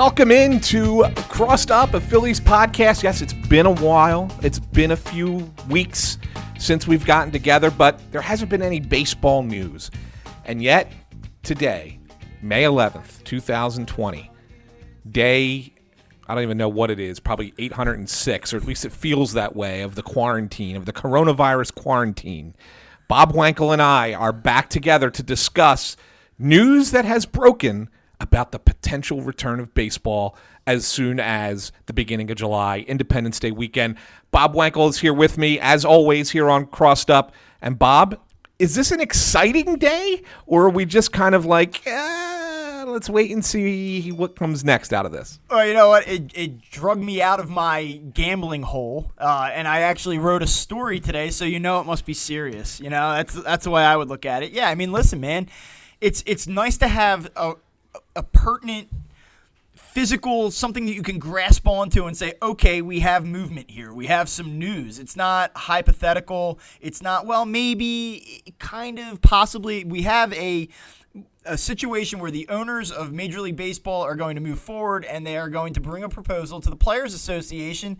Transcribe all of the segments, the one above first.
Welcome into Crossed Up, a Phillies podcast. Yes, it's been a while. It's been a few weeks since we've gotten together, but there hasn't been any baseball news. And yet, today, May 11th, 2020, day, I don't even know what it is, probably 806, or at least it feels that way, of the quarantine, of the coronavirus quarantine. Bob Wankel and I are back together to discuss news that has broken about the potential return of baseball as soon as the beginning of July, Independence Day weekend. Bob Wankel is here with me, as always, here on Crossed Up. And Bob, is this an exciting day, or are we just kind of like, eh, let's wait and see what comes next out of this? Well, you know what? It, it drug me out of my gambling hole, uh, and I actually wrote a story today, so you know it must be serious. You know, that's that's the way I would look at it. Yeah, I mean, listen, man, it's it's nice to have a a pertinent physical something that you can grasp onto and say okay we have movement here. We have some news. It's not hypothetical. It's not well maybe kind of possibly we have a a situation where the owners of Major League Baseball are going to move forward and they are going to bring a proposal to the Players Association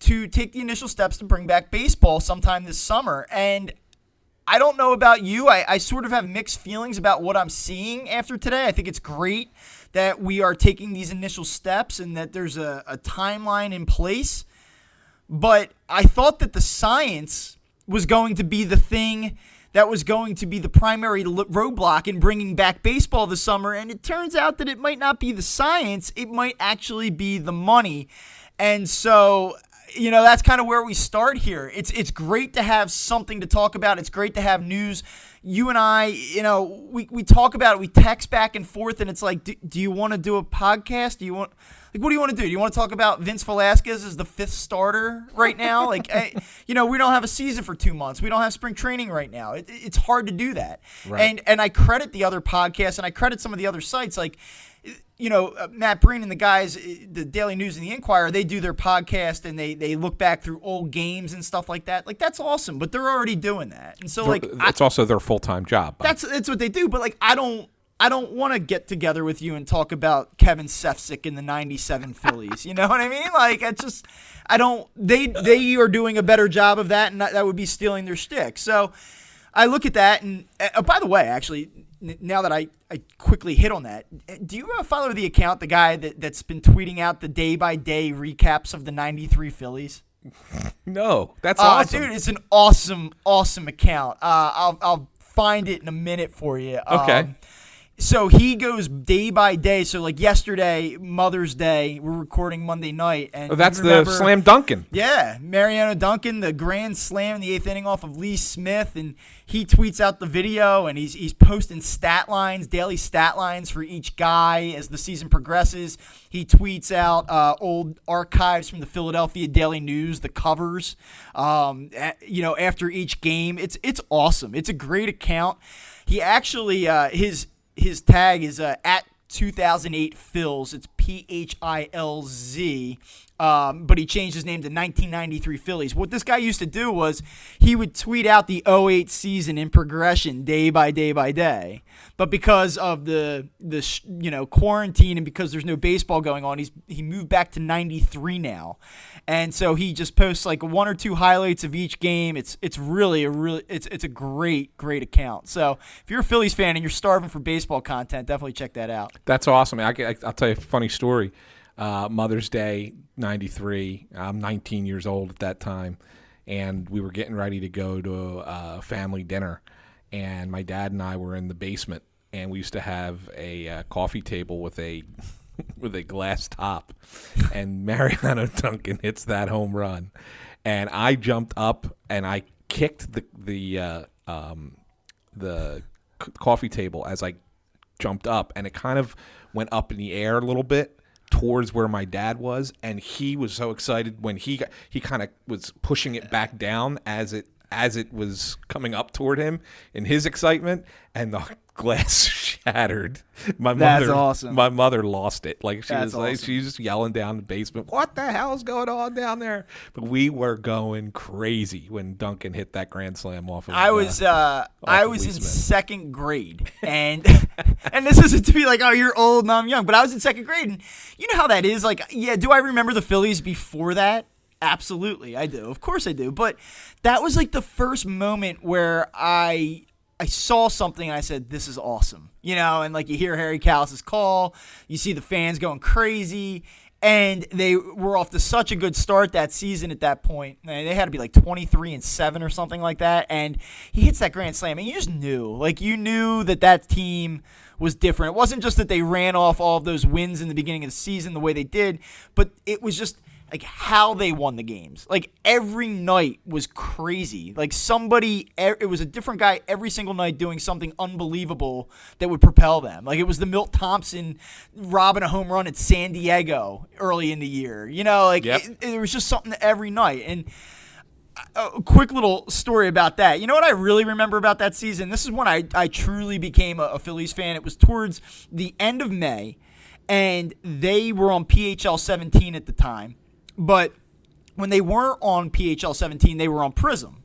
to take the initial steps to bring back baseball sometime this summer. And I don't know about you. I, I, sort of have mixed feelings about what I'm seeing after today. I think it's great that we are taking these initial steps and that there's a, a timeline in place. But I thought that the science was going to be the thing that was going to be the primary roadblock in bringing back baseball this summer. And it turns out that it might not be the science, it might actually be the money. And so you know that's kind of where we start here. It's it's great to have something to talk about. It's great to have news. You and I, you know, we, we talk about it. We text back and forth, and it's like, do, do you want to do a podcast? Do you want like what do you want to do? Do you want to talk about Vince Velasquez as the fifth starter right now? like, I, eh, you know, we don't have a season for two months. We don't have spring training right now. It, it's hard to do that. Right. And and I credit the other podcasts and I credit some of the other sites like you know, uh, Matt Breen and the guys, uh, the Daily News and the Inquirer, they do their podcast and they they look back through old games and stuff like that. Like that's awesome, but they're already doing that, and so like it's also their full time job. That's that's what they do. But like I don't I don't want to get together with you and talk about Kevin Sefcik in the '97 Phillies. You know what I mean? Like it's just I don't. They they are doing a better job of that, and that, that would be stealing their stick. So. I look at that, and uh, by the way, actually, now that I, I quickly hit on that, do you uh, follow the account, the guy that, that's been tweeting out the day by day recaps of the 93 Phillies? No, that's uh, awesome. Dude, it's an awesome, awesome account. Uh, I'll, I'll find it in a minute for you. Okay. Um, so he goes day by day. So like yesterday, Mother's Day, we're recording Monday night, and oh, that's remember, the slam Duncan. Yeah, Mariano Duncan, the grand slam in the eighth inning off of Lee Smith, and he tweets out the video, and he's he's posting stat lines, daily stat lines for each guy as the season progresses. He tweets out uh, old archives from the Philadelphia Daily News, the covers, um, at, you know, after each game. It's it's awesome. It's a great account. He actually uh, his his tag is uh, at 2008 Phils. It's P H I L Z. Um, but he changed his name to 1993 Phillies. What this guy used to do was he would tweet out the 08 season in progression day by day by day. But because of the the you know quarantine and because there's no baseball going on, he's he moved back to 93 now. And so he just posts like one or two highlights of each game. It's it's really a really it's it's a great great account. So if you're a Phillies fan and you're starving for baseball content, definitely check that out. That's awesome. I, I, I'll tell you a funny story uh, Mother's Day, 93. I'm 19 years old at that time. And we were getting ready to go to a family dinner. And my dad and I were in the basement. And we used to have a uh, coffee table with a with a glass top. And Mariano Duncan hits that home run. And I jumped up and I kicked the the uh, um, the coffee table as I jumped up, and it kind of went up in the air a little bit towards where my dad was and he was so excited when he got, he kind of was pushing it back down as it as it was coming up toward him in his excitement, and the glass shattered. My That's mother, awesome. my mother lost it. Like she That's was like, awesome. she's just yelling down the basement. What the hell is going on down there? But we were going crazy when Duncan hit that grand slam off of. I was uh, I was in second grade, and and this isn't to be like, oh, you're old and I'm young, but I was in second grade, and you know how that is. Like, yeah, do I remember the Phillies before that? Absolutely, I do. Of course, I do. But that was like the first moment where I I saw something and I said, "This is awesome," you know. And like you hear Harry Kalas's call, you see the fans going crazy. And they were off to such a good start that season at that point. They had to be like 23 and 7 or something like that. And he hits that grand slam, and you just knew. Like, you knew that that team was different. It wasn't just that they ran off all of those wins in the beginning of the season the way they did, but it was just like how they won the games. Like every night was crazy. Like somebody, it was a different guy every single night doing something unbelievable that would propel them. Like it was the Milt Thompson robbing a home run at San Diego early in the year. You know, like Yep. it, it was just something every night. And uh, a quick little story about that. You know what I really remember about that season? This is when I, I truly became a, a Phillies fan. It was towards the end of May, and they were on PHL 17 at the time. But when they weren't on PHL 17, they were on Prism.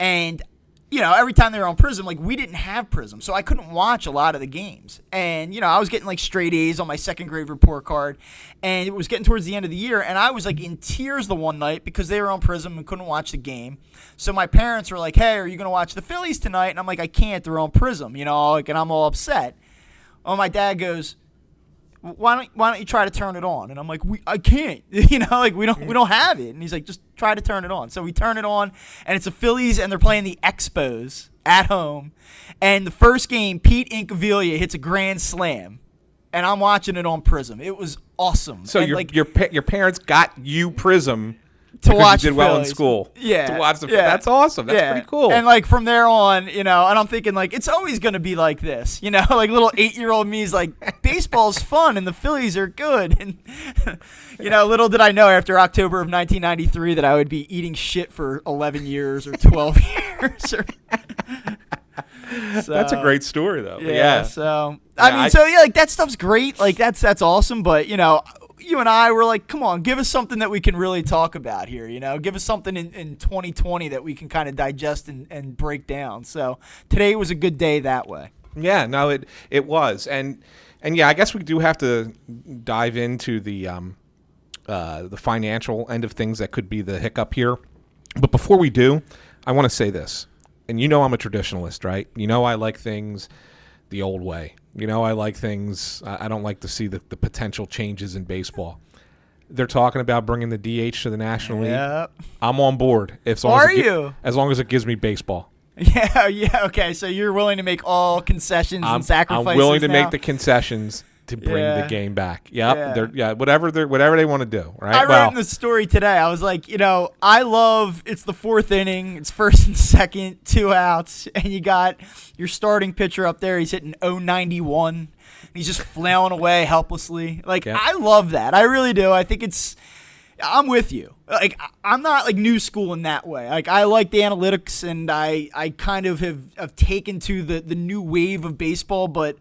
And you know, every time they were on Prism, like we didn't have Prism, so I couldn't watch a lot of the games. And you know, I was getting like straight A's on my second grade report card, and it was getting towards the end of the year, and I was like in tears the one night because they were on Prism and couldn't watch the game. So my parents were like, "Hey, are you gonna watch the Phillies tonight?" And I'm like, "I can't. They're on Prism," you know, like, and I'm all upset. Oh, my dad goes, why don't why don't you try to turn it on? And I'm like, we I can't, you know, like we don't we don't have it. And he's like, just try to turn it on. So we turn it on, and it's the Phillies, and they're playing the Expos at home. And the first game, Pete Incaviglia hits a grand slam, and I'm watching it on Prism. It was awesome. So and your like, your pa- your parents got you Prism to because watch you did well in Phillies. school. Yeah, to watch the. yeah. That's awesome. That's Yeah. pretty cool. And like from there on, you know, and I'm thinking like it's always going to be like this, you know, like little eight year old me is like baseball's fun and the Phillies are good, and you know, little did I know after October of 1993 that I would be eating shit for 11 years or 12 years. Or, that's a great story though. Yeah. Yeah. So I Yeah, mean, I- so yeah, like that stuff's great. Like that's that's awesome. But you know, you and I were like, come on, give us something that we can really talk about here. You know, give us something in, in 2020 that we can kind of digest and, and break down. So today was a good day that way. Yeah, no, it it was, and and yeah, I guess we do have to dive into the um, uh, the financial end of things that could be the hiccup here. But before we do, I want to say this, and you know I'm a traditionalist, right? You know I like things the old way. You know I like things. I, don't like to see the, the potential changes in baseball. They're talking about bringing the DH to the National League. Yep. I'm on board. If as long Are as it you? as long as it gives me baseball. Yeah. Yeah. Okay. So you're willing to make all concessions I'm, and sacrifices. I'm willing to now? make the concessions to bring Yeah. the game back. Yep. Yeah. They're, yeah. Whatever they're whatever they want to do. Right. I wrote well, in the story today. I was like, you know, I love it's the fourth inning, it's first and second, two outs, and you got your starting pitcher up there. He's hitting 091. He's just flailing away helplessly. Like Yeah. I love that. I really do. I think it's. I'm with you. Like I'm not like new school in that way. Like I like the analytics, and I I kind of have, have taken to the the new wave of baseball, but.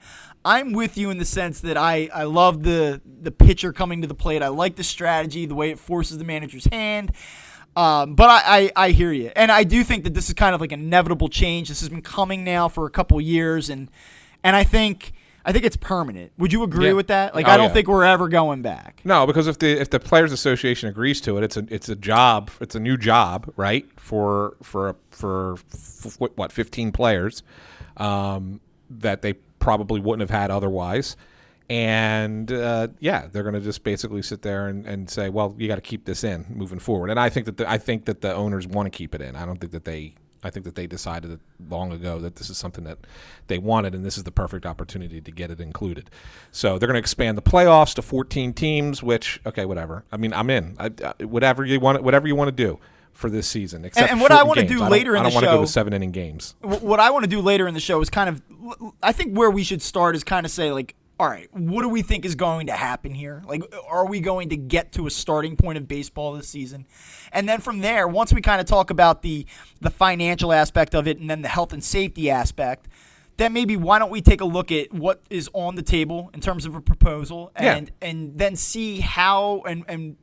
I'm with you in the sense that I, I love the the pitcher coming to the plate. I like the strategy, the way it forces the manager's hand. Um, but I, I, I hear you, and I do think that this is kind of like an inevitable change. This has been coming now for a couple years, and and I think I think it's permanent. Would you agree Yeah. with that? Like Oh, I don't yeah. think we're ever going back. no, because if the if the players association agrees to it, it's a it's a job. It's a new job, right? For for for, f what 15 players um, that they probably wouldn't have had otherwise. And uh, yeah, they're going to just basically sit there and, and say, "Well, you got to keep this in moving forward." And I think that the, I think that the owners want to keep it in. I don't think that they. I think that they decided long ago that this is something that they wanted, and this is the perfect opportunity to get it included. So they're going to expand the playoffs to 14 teams. Which, okay, whatever. I mean, I'm in. I, whatever you want, whatever you want to do for this season. Except and what I wanna do I don't- later in I don't wanna go show- with seven inning games. What I want to do later in the show is kind of, I think where we should start is kind of say like all right, what do we think is going to happen here? Like, are we going to get to a starting point of baseball this season? And then from there, once we kind of talk about the the financial aspect of it and then the health and safety aspect, then maybe why don't we take a look at what is on the table in terms of a proposal and Yeah. and then see how and and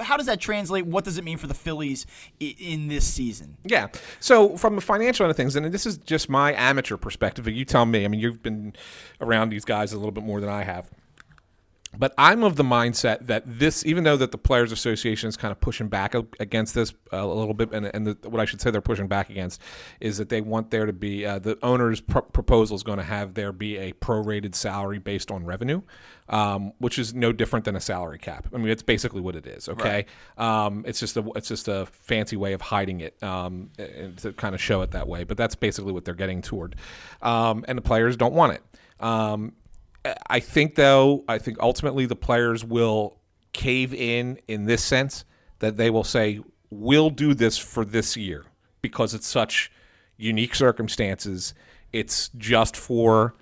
how does that translate? What does it mean for the Phillies in this season? Yeah. So from a financial end of things, and this is just my amateur perspective. You tell me. I mean, you've been around these guys a little bit more than I have. But I'm of the mindset that this, even though that the Players Association is kind of pushing back against this uh, a little bit, and, and the, what I should say they're pushing back against is that they want there to be uh, the owner's pr- proposal is going to have there be a prorated salary based on revenue, um, which is no different than a salary cap. I mean, it's basically what it is. Okay, um, it's just a it's just a fancy way of hiding it um, and to kind of show it that way. But that's basically what they're getting toward, um, and the players don't want it. Um, I think though, I think ultimately the players will cave in in this sense that they will say, "We'll do this for this year because it's such unique circumstances. It's just for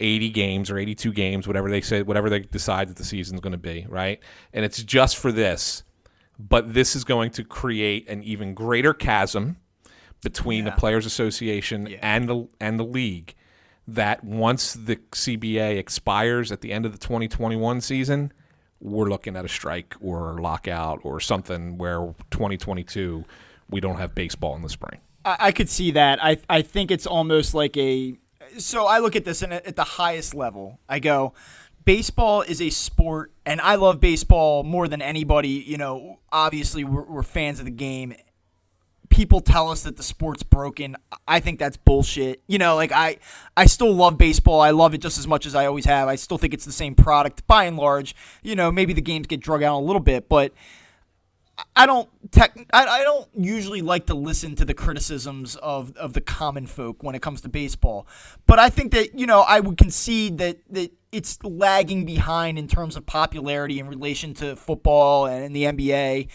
80 games or 82 games, whatever they say, whatever they decide that the season's going to be, right? And it's just for this, but this is going to create an even greater chasm between the Players Association and the and the league that once the CBA expires at the end of the 2021 season, we're looking at a strike or lockout or something where 2022 we don't have baseball in the spring. I, I could see that. I I think it's almost like a. So I look at this and at the highest level, I go, baseball is a sport, and I love baseball more than anybody. You know, obviously we're, we're fans of the game. People tell us that the sport's broken. I think that's bullshit. You know, like I, I still love baseball. I love it just as much as I always have. I still think it's the same product by and large. You know, maybe the games get drug out a little bit, but I don't tech, I, I don't usually like to listen to the criticisms of, of the common folk when it comes to baseball. But I think that, you know, I would concede that, that it's lagging behind in terms of popularity in relation to football and the NBA.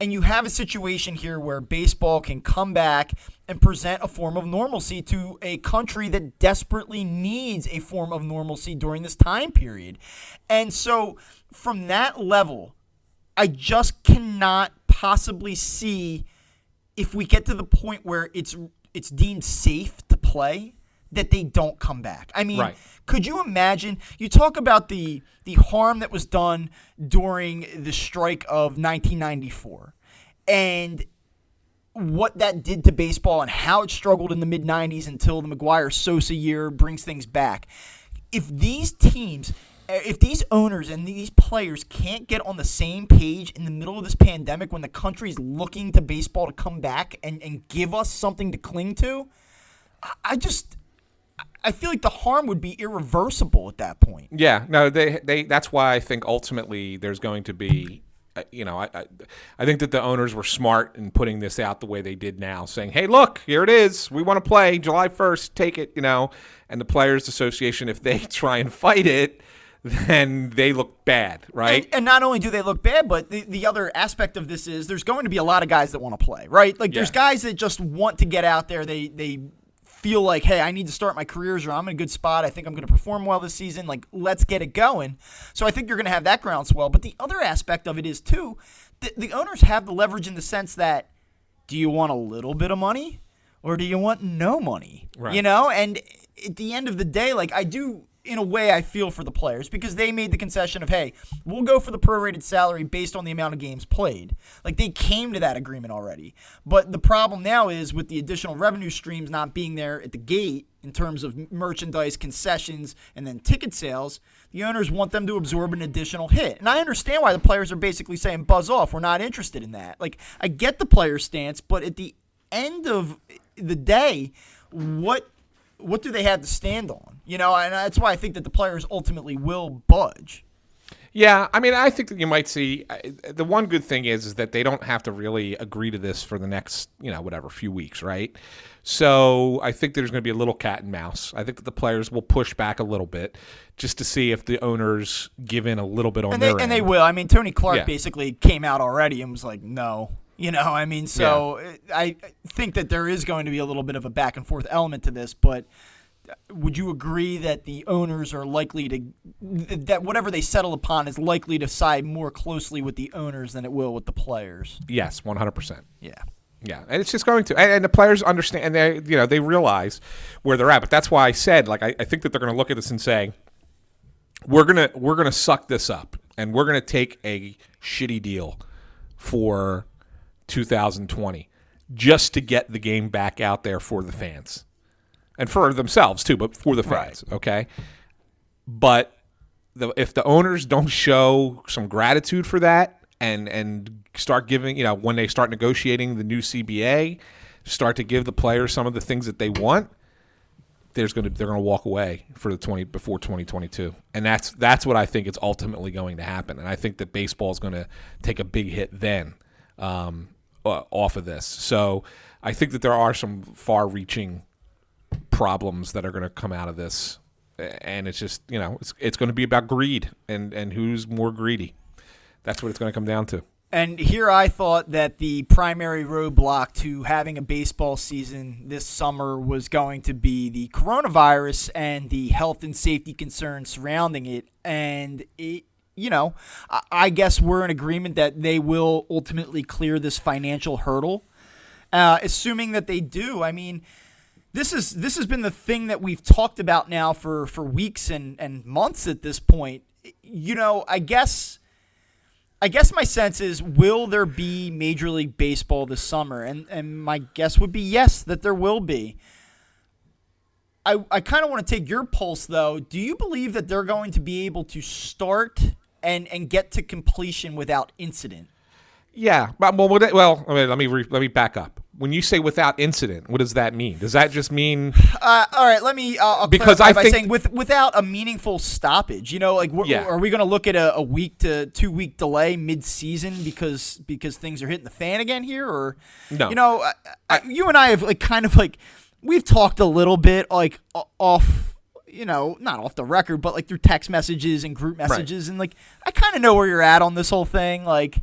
And you have a situation here where baseball can come back and present a form of normalcy to a country that desperately needs a form of normalcy during this time period. And so, from that level, I just cannot possibly see if we get to the point where it's it's deemed safe to play that they don't come back. I mean, Right. could you imagine? You talk about the the harm that was done during the strike of 1994, and what that did to baseball and how it struggled in the mid 90s until the McGwire Sosa year brings things back. If these teams, eh, if these owners and these players can't get on the same page in the middle of this pandemic when the country's looking to baseball to come back and, and give us something to cling to, I- I just. I feel like the harm would be irreversible at that point. Yeah, no, they they that's why I think ultimately there's going to be uh, you know, I, I I think that the owners were smart in putting this out the way they did now, saying, "Hey, look, here it is. We want to play July 1st. Take it." You know, and the players' association, if they try and fight it, then they look bad, right? And, and not only do they look bad, but the, the other aspect of this is there's going to be a lot of guys that want to play, right? Like there's guys that just want to get out there. They they feel like, hey, I need to start my careers, or I'm in a good spot. I think I'm going to perform well this season. Like, let's get it going. So I think you're going to have that groundswell. But the other aspect of it is too, the, the owners have the leverage in the sense that, do you want a little bit of money, or do you want no money? Right. You know, and at the end of the day, like I do in a way I feel for the players because they made the concession of, hey, we'll go for the prorated salary based on the amount of games played. Like they came to that agreement already. But the problem now is with the additional revenue streams not being there at the gate in terms of merchandise, concessions, and then ticket sales, the owners want them to absorb an additional hit. And I understand why the players are basically saying buzz off. We're not interested in that. Like I get the player stance, but at the end of the day, what what do they have to stand on? You know, and that's why I think that the players ultimately will budge. Yeah, I mean, I think that you might see the one good thing is is that they don't have to really agree to this for the next, you know, whatever few weeks, right? So I think there's going to be a little cat and mouse. I think that the players will push back a little bit just to see if the owners give in a little bit on And they their and they will. I mean, Tony Clark Yeah. basically came out already and was like, "No." You know, I mean, so uh, I I think that there is going to be a little bit of a back and forth element to this, but uh, would you agree that the owners are likely to that whatever they settle upon is likely to side more closely with the owners than it will with the players? Yes, one hundred percent. Yeah. Yeah, and it's just going to, and, and, the players understand, and they, you know, they realize where they're at. But that's why I said, like, I, I think that they're going to look at this and say, we're gonna we're gonna suck this up, and we're gonna take a shitty deal for 2020 just to get the game back out there for the fans and for themselves too, but for the fans. Right. Okay, but the, if the owners don't show some gratitude for that and and start giving, you know, when they start negotiating the new CBA, start to give the players some of the things that they want, there's going to they're going to walk away for the 20 before 2022. And that's that's what I think is ultimately going to happen. And I think that baseball is going to take a big hit then um, uh, off of this. So I think that there are some far-reaching problems that are going to come out of this. And it's just, you know, it's, it's going to be about greed and, and who's more greedy. That's what it's going to come down to. And here I thought that the primary roadblock to having a baseball season this summer was going to be the coronavirus and the health and safety concerns surrounding it. And it, you know, I guess we're in agreement that they will ultimately clear this financial hurdle. Uh, assuming that they do, I mean, this is this has been the thing that we've talked about now for for weeks and and months at this point. You know, I guess I guess my sense is will there be Major League Baseball this summer? And and my guess would be yes, that there will be. I, I kind of want to take your pulse though. Do you believe that they're going to be able to start and, and get to completion without incident? Yeah, well, well, let me re, let me back up when you say without incident, what does that mean? Does that just mean? Uh, all right, let me. Uh, because I think saying with without a meaningful stoppage. You know, like yeah. are we going to look at a, a, week to two week delay mid season because because things are hitting the fan again here, or no? You know, I, I, you and I have like kind of like we've talked a little bit like off. You know, not off the record, but like through text messages and group messages, right. and like I kind of know where you're at on this whole thing. Like,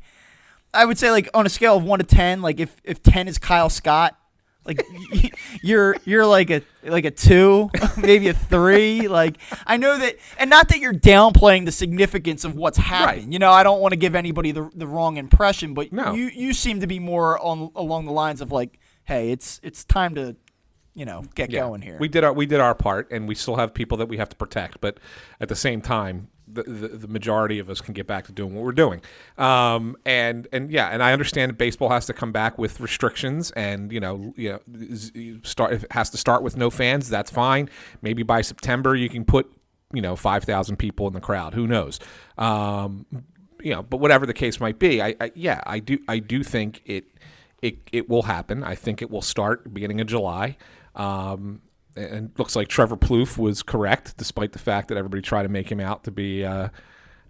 I would say like on a scale of one to ten, like if if ten is Kyle Scott, like you're you're like a like a two, maybe a three. Like I know that, and not that you're downplaying the significance of what's happened. Right. You know, I don't want to give anybody the the wrong impression, but no. you you seem to be more on along the lines of like, hey, it's it's time to you know get yeah. going here. We did our we did our part, and we still have people that we have to protect, but at the same time, the, the, majority of us can get back to doing what we're doing. Um, and and yeah, and I understand baseball has to come back with restrictions, and you know, you know, start if it has to start with no fans. That's fine. Maybe by September you can put you know five thousand people in the crowd. Who knows? Um, you know, but whatever the case might be, I, I yeah, I do I do think it it it will happen. I think it will start beginning of July. Um, and looks like Trevor Plouffe was correct, despite the fact that everybody tried to make him out to be uh,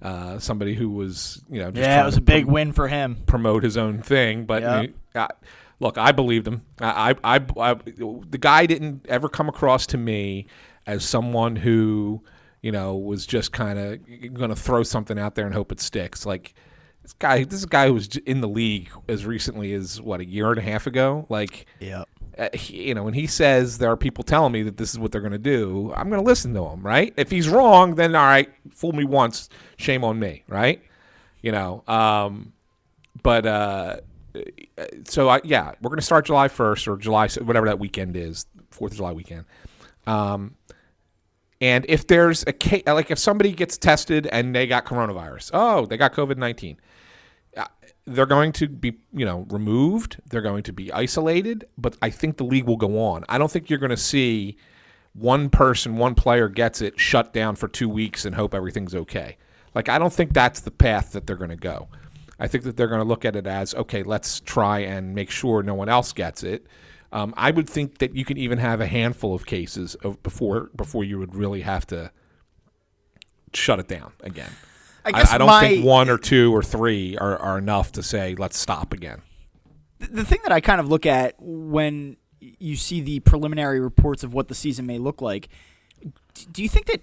uh, somebody who was, you know, yeah, it was a big win for him. Promote his own thing, but yep. uh, look, I believed him. I, I, I, I, the guy didn't ever come across to me as someone who, you know, was just kind of going to throw something out there and hope it sticks. Like this guy, this guy who was in the league as recently as what a year and a half ago. Like, yeah uh, he, you know, when he says there are people telling me that this is what they're going to do, I'm going to listen to him, right? If he's wrong, then all right, fool me once, shame on me, right? You know, um, but uh, so I, yeah, we're going to start July 1st or July whatever that weekend is, Fourth of July weekend. Um, and if there's a case, like if somebody gets tested and they got coronavirus, oh, they got COVID 19 they're going to be, you know, removed. They're going to be isolated, but I think the league will go on. I don't think you're going to see one person, one player gets it shut down for two weeks and hope everything's okay. Like, I don't think that's the path that they're going to go. I think that they're going to look at it as okay, let's try and make sure no one else gets it. Um, I would think that you can even have a handful of cases of before before you would really have to shut it down again. I, guess I, I don't my, think one or two or three are, are enough to say let's stop again. The thing that I kind of look at when you see the preliminary reports of what the season may look like, do you think that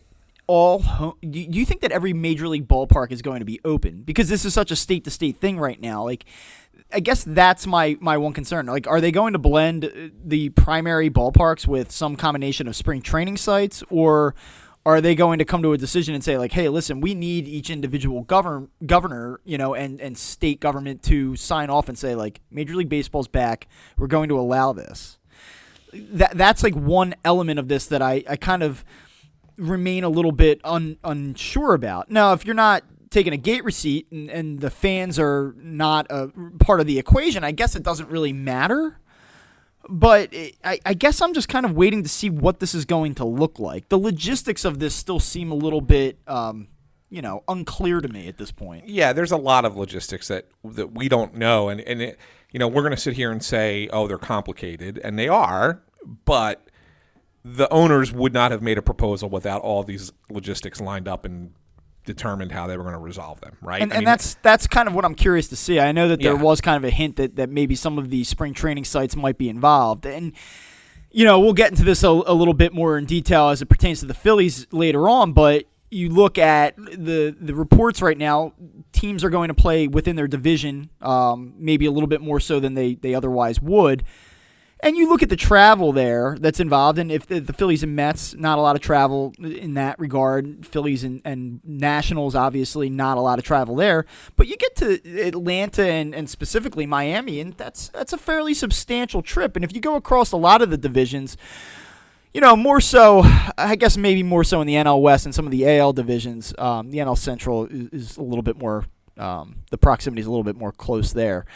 all home, do you think that every major league ballpark is going to be open because this is such a state to state thing right now like I guess that's my my one concern. Like, are they going to blend uh, the primary ballparks with some combination of spring training sites, or are they going to come to a decision and say like, hey, listen, we need each individual govern governor, you know, and and state government to sign off and say like, Major League Baseball's back. We're going to allow this. That that's like one element of this that I I kind of remain a little bit un, unsure about. Now, if you're not taking a gate receipt and, and the fans are not a part of the equation, I guess it doesn't really matter. But it, I, I guess I'm just kind of waiting to see what this is going to look like. The logistics of this still seem a little bit, um, you know, unclear to me at this point. Yeah, there's a lot of logistics that that we don't know, and and it, you know we're going to sit here and say, oh, they're complicated, and they are, but the owners would not have made a proposal without all these logistics lined up and determined how they were going to resolve them, right? And, and mean, that's that's kind of what I'm curious to see. I know that there Yeah. was kind of a hint that, that maybe some of the spring training sites might be involved, and you know we'll get into this a, a little bit more in detail as it pertains to the Phillies later on. But you look at the the reports right now, teams are going to play within their division, um, maybe a little bit more so than they they otherwise would. And you look at the travel there that's involved, and if the, the Phillies and Mets, not a lot of travel in that regard. Phillies and, and Nationals, obviously, not a lot of travel there. But you get to Atlanta and, and specifically Miami, and that's that's a fairly substantial trip. And if you go across a lot of the divisions, you know, more so, I guess maybe more so in the NL West and some of the AL divisions. Um, the NL Central is, is a little bit more, um, the proximity is a little bit more close there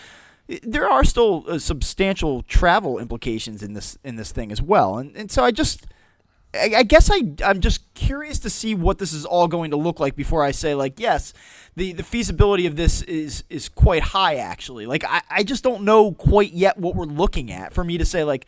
there are still uh, substantial travel implications in this in this thing as well, and and so I just. I I guess I I'm just curious to see what this is all going to look like before I say like yes, the the feasibility of this is is quite high actually. Like I, I just don't know quite yet what we're looking at for me to say like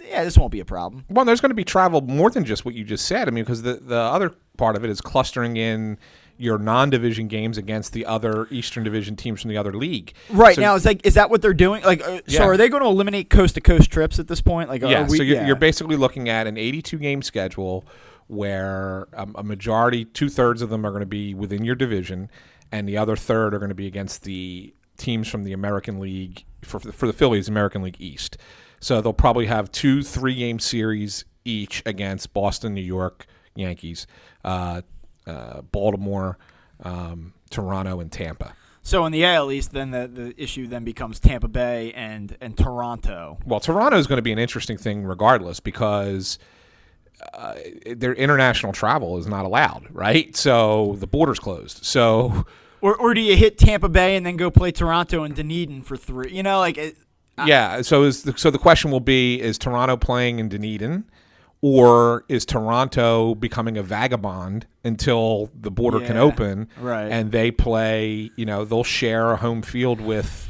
yeah this won't be a problem. Well, there's going to be travel more than just what you just said. I mean, because the the other part of it is clustering in your non-division games against the other Eastern Division teams from the other league. Right So- now is like is that what they're doing? Like uh, Yeah. so are they going to eliminate coast to coast trips at this point? Like Yeah, we, so you're, yeah. you're basically looking at an 82 game schedule where um, a majority, two thirds of them are going to be within your division, and the other third are going to be against the teams from the American League for for the Phillies, American League East. So they'll probably have two three game series each against Boston, New York Yankees, uh, uh, Baltimore, um, Toronto, and Tampa. So in the AL East, then the, the issue then becomes Tampa Bay and and Toronto. Well, Toronto is going to be an interesting thing regardless because uh, their international travel is not allowed, right? So the border's closed. So Or, or do you hit Tampa Bay and then go play Toronto and Dunedin for three? You know, like it, yeah, so is the, so the question will be: Is Toronto playing in Dunedin, or is Toronto becoming a vagabond until the border can open? right. and they play. You know, they'll share a home field with,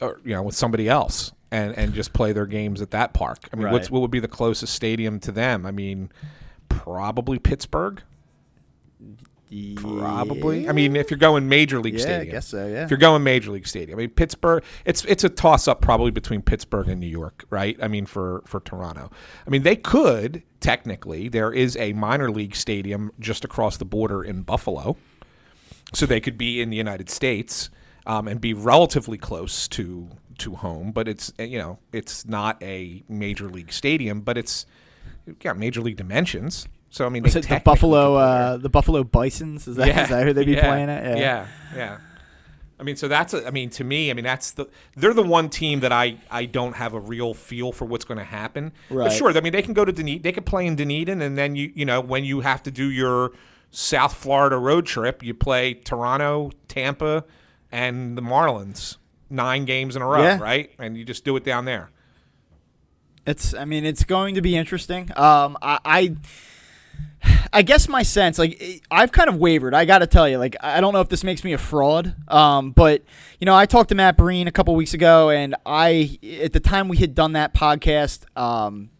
you know, with somebody else. And, and just play their games at that park. I mean, what's what would be the closest stadium to them? I mean, probably Pittsburgh. Probably. I mean, if you're going major league Yeah, I guess so, yeah. If you're going major league stadium, I mean Pittsburgh. It's it's a toss up probably between Pittsburgh and New York, right? I mean for for Toronto. I mean they could technically. There is a minor league stadium just across the border in Buffalo, so they could be in the United States um, and be relatively close to to home. But it's you know it's not a major league stadium, but it's got major league dimensions. So I mean, Was it the Buffalo could play there. uh, the Buffalo Bisons? Is that is that who they'd be yeah, playing at? Yeah. yeah, I mean, so that's a, I mean, to me, I mean, that's the they're the one team that I I don't have a real feel for what's going to happen. But Right. sure, I mean, they can go to Dunedin, they could play in Dunedin, and then you you know when you have to do your South Florida road trip, you play Toronto, Tampa, and the Marlins nine games in a row, Yeah. right? And you just do it down there. It's. I mean, it's going to be interesting. Um, I. I I guess my sense, like I've kind of wavered. I got to tell you, like I don't know if this makes me a fraud, um, but you know, I talked to Matt Breen a couple weeks ago, and I, at the time we had done that podcast, um,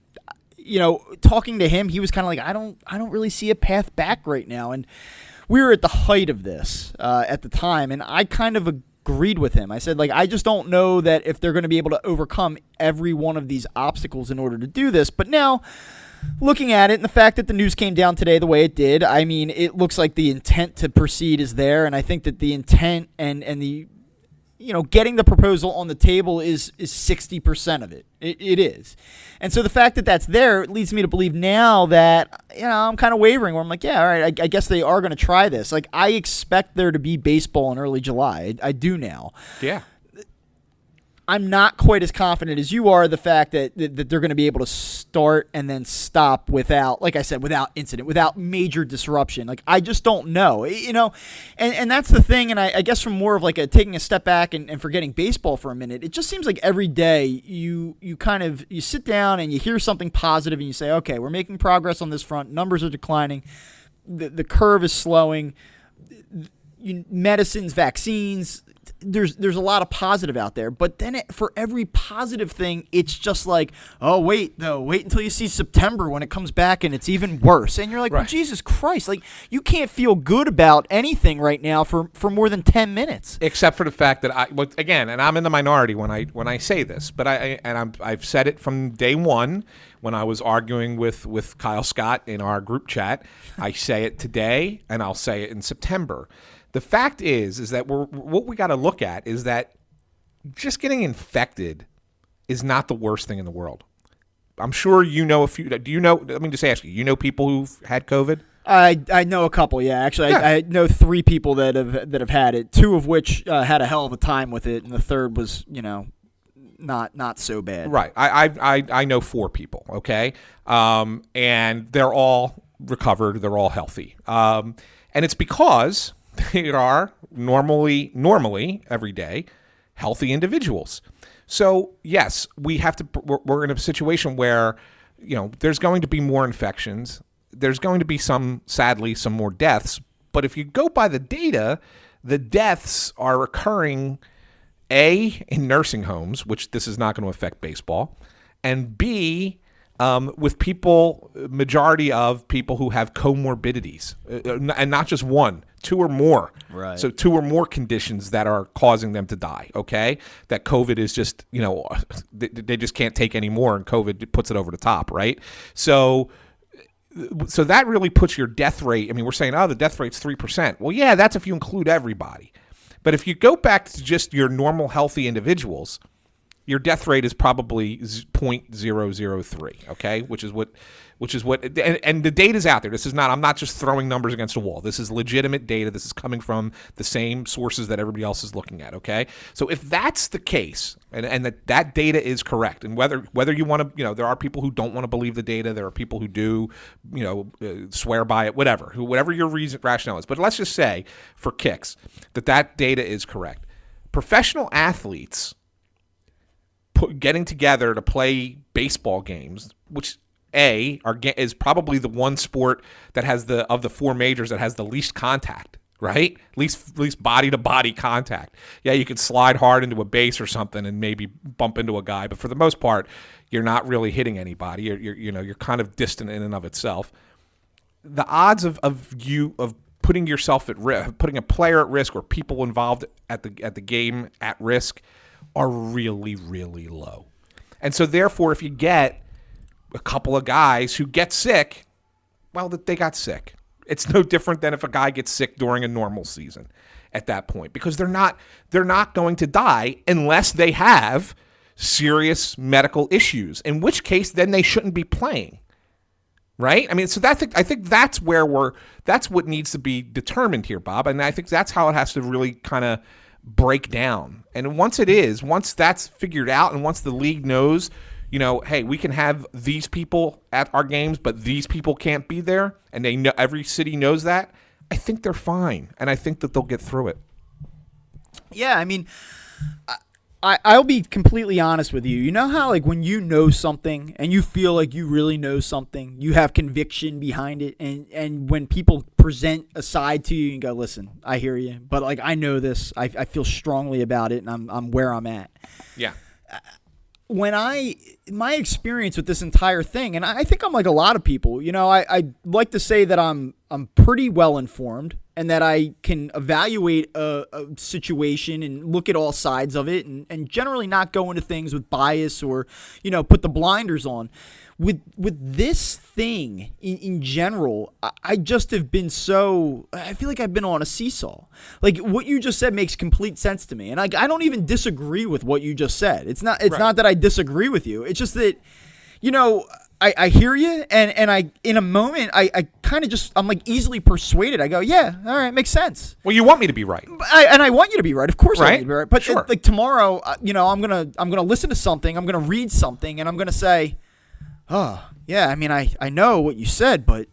you know, talking to him, he was kind of like, I don't, I don't really see a path back right now, and we were at the height of this uh, at the time, and I kind of agreed with him. I said, like, I just don't know that if they're going to be able to overcome every one of these obstacles in order to do this. But now, looking at it and the fact that the news came down today the way it did, I mean, it looks like the intent to proceed is there. And I think that the intent and, and the you know, getting the proposal on the table is is sixty percent of it. it. It is, and so the fact that that's there leads me to believe now that you know I'm kind of wavering. Where I'm like, yeah, all right, I, I guess they are going to try this. Like I expect there to be baseball in early July. I, I do now. Yeah. I'm not quite as confident as you are the fact that, that, that they're going to be able to start and then stop without, like I said, without incident, without major disruption. Like I just don't know, you know, and and that's the thing. And I, I guess from more of like a taking a step back and, and forgetting baseball for a minute, it just seems like every day you you kind of you sit down and you hear something positive and you say, okay, we're making progress on this front. Numbers are declining, the the curve is slowing. Medicines, vaccines, there's there's a lot of positive out there, but then it, for every positive thing, it's just like, oh wait, though, wait until you see September when it comes back and it's even worse, and you're like, right. well, Jesus Christ, like you can't feel good about anything right now for for more than ten minutes, except for the fact that I, well, again, and I'm in the minority when I when I say this, but I and I'm, I've said it from day one when I was arguing with with Kyle Scott in our group chat. I say it today, and I'll say it in September the fact is, is that we're, what we got to look at is that just getting infected is not the worst thing in the world. I'm sure you know a few. Do you know? Let me just ask you. You know people who've had COVID? I I know a couple. Yeah, actually, yeah. I, I, know three people that have that have had it. Two of which uh, had a hell of a time with it, and the third was you know not not so bad. Right. I I I know four people. Okay. Um, and they're all recovered. They're all healthy. Um, and it's because they are normally normally every day healthy individuals. So yes, we have to. We're in a situation where you know there's going to be more infections. There's going to be some, sadly, some more deaths. But if you go by the data, the deaths are occurring a in nursing homes, which this is not going to affect baseball, and b um, with people, majority of people who have comorbidities, uh, and not just one, two or more. Right. So two or more conditions that are causing them to die. Okay, that COVID is just you know they, they just can't take anymore, and COVID puts it over the top. Right. So so that really puts your death rate. I mean, we're saying, oh, the death rate's three percent. Well, yeah, that's if you include everybody. But if you go back to just your normal healthy individuals, your death rate is probably 0.003 okay? Which is what which is what and, and the data is out there. This is not i'm not just throwing numbers against a wall. This is legitimate data. This is coming from the same sources that everybody else is looking at okay? So if that's the case and, and that that data is correct and whether whether you want to you know there are people who don't want to believe the data there are people who do you know uh, swear by it whatever who whatever your reason rationale is. But let's just say for kicks that that data is correct. Professional athletes put, getting together to play baseball games, which a are is probably the one sport that has the of the four majors that has the least contact right? Least, least body to body contact. Yeah, you can slide hard into a base or something and maybe bump into a guy, but for the most part, you're not really hitting anybody. You're, you're you know, you're kind of distant in and of itself. The odds of, of you of putting yourself at risk, putting a player at risk, or people involved at the at the game at risk are really, really low. And so, therefore, if you get a couple of guys who get sick, well, that they got sick. It's no different than if a guy gets sick during a normal season at that point because they're not they're not going to die unless they have serious medical issues. In which case, then they shouldn't be playing. Right? I mean, so that's I think that's where we're that's what needs to be determined here, Bob. And I think that's how it has to really kind of break down. And once it is, once that's figured out, and once the league knows, you know, hey, we can have these people at our games, but these people can't be there, and they know every city knows that. I think they're fine, and I think that they'll get through it. Yeah, I mean, I, I'll be completely honest with you. You know how like when you know something and you feel like you really know something, you have conviction behind it, and and when people present a side to you and go, listen, I hear you, but like I know this, I, I feel strongly about it, and I'm I'm where I'm at. Yeah. When I my experience with this entire thing, and I think I'm like a lot of people, you know, I I like to say that I'm I'm pretty well informed and that I can evaluate a, a, situation and look at all sides of it and, and generally not go into things with bias or, you know, put the blinders on. With with this thing in, in general, I, I just have been so I feel like I've been on a seesaw. Like what you just said makes complete sense to me. And I, I don't even disagree with what you just said. It's not it's Right. not that I disagree with you. It's just that you know, I, I hear you, and, and I in a moment I, I kind of just I'm like easily persuaded. I go, yeah, all right, makes sense. Well, you want me to be right. I, and I want you to be right, of course. I want you to be right. But Sure. uh, like tomorrow, uh, you know, I'm gonna I'm gonna listen to something. I'm gonna read something, and I'm gonna say, oh yeah, I mean, I I know what you said, but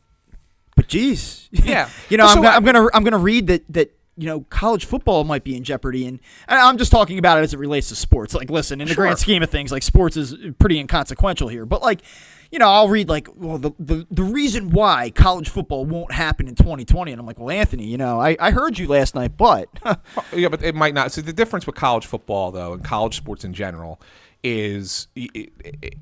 but geez, Yeah. you know, I'm, so gonna, I- I'm gonna I'm gonna read that that. You know, college football might be in jeopardy, and, and I'm just talking about it as it relates to sports. Like, listen, in the Sure. grand scheme of things, like sports is pretty inconsequential here. But like, you know, I'll read like, well, the, the the reason why college football won't happen in 2020, and I'm like, well, Anthony, you know, I, I heard you last night, but Yeah, but it might not. So the difference with college football, though, and college sports in general, is is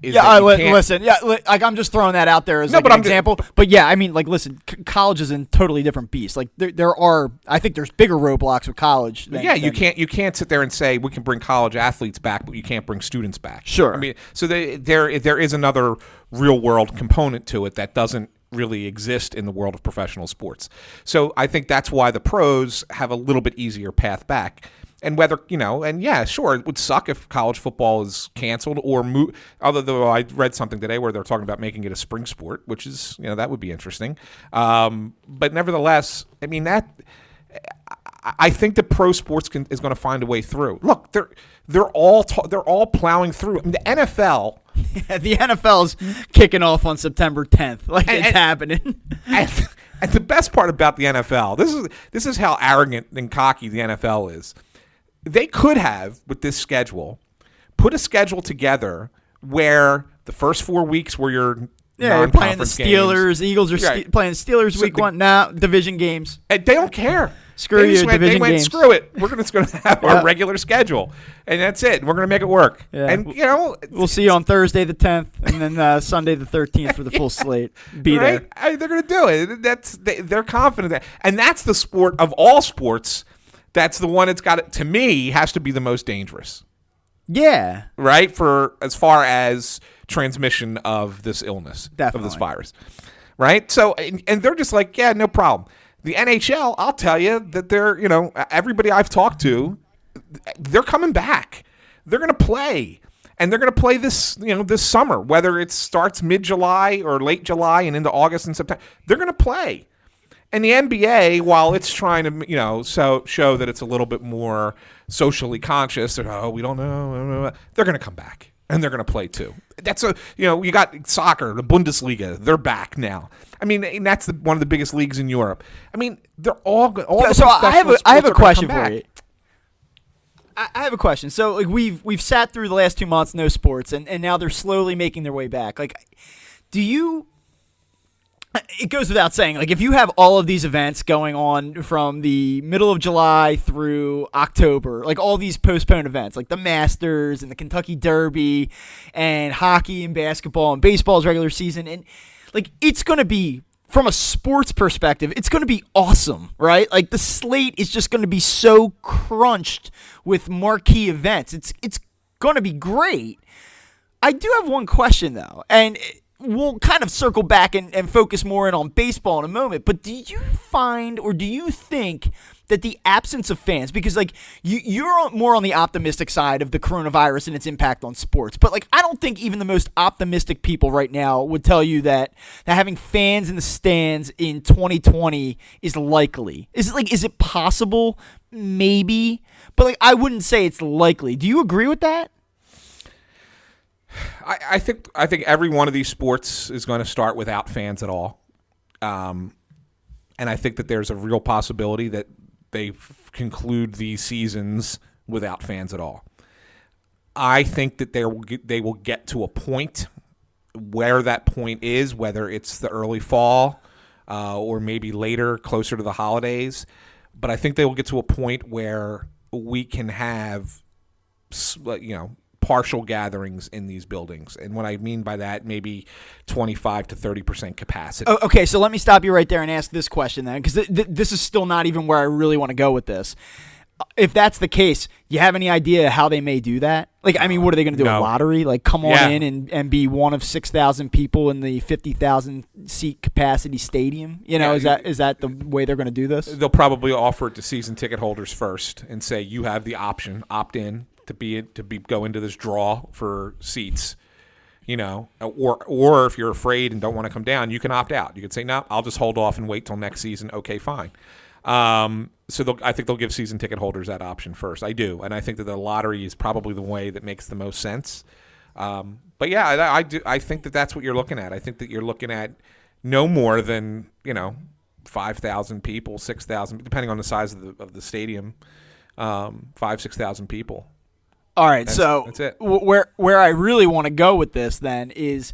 yeah, I, you li- can't- listen, yeah, like I'm just throwing that out there as No, like but an I'm just- example. but yeah, I mean, like, listen, c- college is a totally different beast. Like, there, there are, I think, there's bigger roadblocks with college. Than, yeah, you than- can't you can't sit there and say we can bring college athletes back, but you can't bring students back. Sure. I mean, so they, there there is another real world component to it that doesn't really exist in the world of professional sports. So I think that's why the pros have a little bit easier path back. And whether you know, and yeah, sure, it would suck if college football is canceled or move. Although I read something today where they're talking about making it a spring sport, which is you know that would be interesting. Um, but nevertheless, I mean that I- think that pro sports can, is going to find a way through. Look, they're they're all ta- they're all plowing through. I mean, the NFL the NFL's kicking off on September 10th. Like, And- it's and- happening. and, and the best part about the NFL, this is this is how arrogant and cocky the NFL is. They could have with this schedule put a schedule together where the first four weeks were your yeah, you're playing the non-conference games. Steelers. Eagles are Right. ste- playing Steelers So week the- one. Now, division games. And they don't care. Screw they you, went, They division went, games. screw it. We're just going to have Yeah. our regular schedule, and that's it. We're going to make it work. Yeah. And you know, We'll see you on Thursday the 10th, and then uh, Sunday the 13th for the full slate. Be right? there. I- they're going to do it. That's they, they're confident that, and that's the sport of all sports. That's the one that's got it. To me, has to be the most dangerous, Yeah. right? For as far as transmission of this illness, of this virus, right? So, and, and they're just like, yeah, no problem. The NHL, I'll tell you that they're, you know, everybody I've talked to, they're coming back. They're going to play. And they're going to play this, you know, this summer, whether it starts mid July or late July and into August and September. They're going to play. And the NBA, while it's trying to, you know, so show that it's a little bit more socially conscious, they're, oh, we don't know, they're going to come back and they're going to play too. That's a, you know, you got soccer, the Bundesliga, they're back now. I mean, and that's the, one of the biggest leagues in Europe. I mean, they're all, all the so I have a, I have a question for you. I I have a question. So like we've we've sat through the last two months no sports, and, and now they're slowly making their way back. Like, do you? It goes without saying, like if you have all of these events going on from the middle of July through October, like all these postponed events, like the Masters and the Kentucky Derby, and hockey and basketball and baseball's regular season, and like it's going to be from a sports perspective, it's going to be awesome, right? Like the slate is just going to be so crunched with marquee events. It's it's going to be great. I do have one question though, and we'll kind of circle back and, and focus more in on baseball in a moment. But do you find or do you think that the absence of fans, because like you you're more on the optimistic side of the coronavirus and its impact on sports, but like I don't think even the most optimistic people right now would tell you that that having fans in the stands in 2020 is likely. Is it like is it possible? Maybe, but like I wouldn't say it's likely. Do you agree with that? I, think I think every one of these sports is going to start without fans at all, um, and I think that there's a real possibility that they f- conclude these seasons without fans at all. I think that they will get, they will get to a point where that point is, whether it's the early fall uh, or maybe later, closer to the holidays. But I think they will get to a point where we can have you know partial gatherings in these buildings. And what I mean by that, maybe 25 to 30% capacity. Oh, okay, so let me stop you right there and ask this question then, because th- th- this is still not even where I really want to go with this. Uh, if that's the case, you have any idea how they may do that? Like, I mean, what are they going to do? No. A lottery? Like, come on Yeah. in and, and be one of six thousand people in the fifty thousand seat capacity stadium? You know, Yeah, is that is that the way they're going to do this? They'll probably offer it to season ticket holders first and say you have the option, opt in to be to be go into this draw for seats. You know, or or if you're afraid and don't want to come down, you can opt out. You can say, "No, I'll just hold off and wait till next season." Okay, fine. Um, so I think they'll give season ticket holders that option first. I do, and I think that the lottery is probably the way that makes the most sense. Um, but yeah, I, I do. I think that that's what you're looking at. I think that you're looking at no more than you know five thousand people, six thousand, depending on the size of the of the stadium. Um, five six thousand people. All right, That's- so that's it. wh- where where I really want to go with this then is,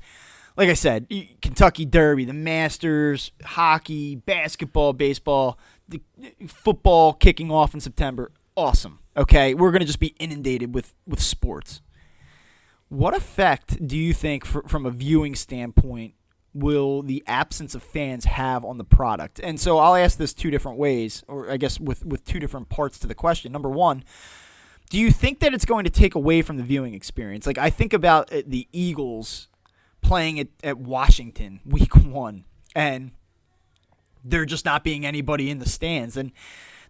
like I said, Kentucky Derby, the Masters, hockey, basketball, baseball, the football kicking off in September. Awesome. Okay, we're gonna just be inundated with with sports. What effect do you think, fr from a viewing standpoint, will the absence of fans have on the product? And so I'll ask this two different ways, or I guess with with two different parts to the question. Number one do you think that it's going to take away from the viewing experience? Like I think about uh, the Eagles playing at, at Washington week one, and there just not being anybody in the stands, and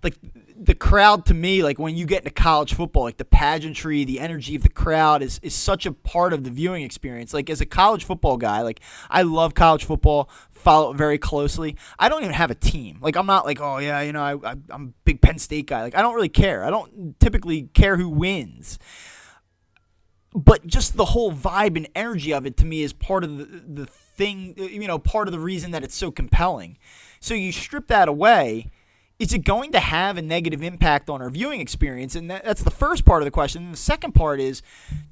like the crowd to me, like when you get into college football, like the pageantry, the energy of the crowd is is such a part of the viewing experience. Like as a college football guy, like I love college football, follow it very closely. I don't even have a team. Like I'm not like, oh yeah, you know, I, I I'm a big Penn State guy. Like I don't really care. I don't typically care who wins. But just the whole vibe and energy of it to me is part of the the thing, you know, part of the reason that it's so compelling. So you strip that away, is it going to have a negative impact on our viewing experience? And that, that's the first part of the question. And the second part is,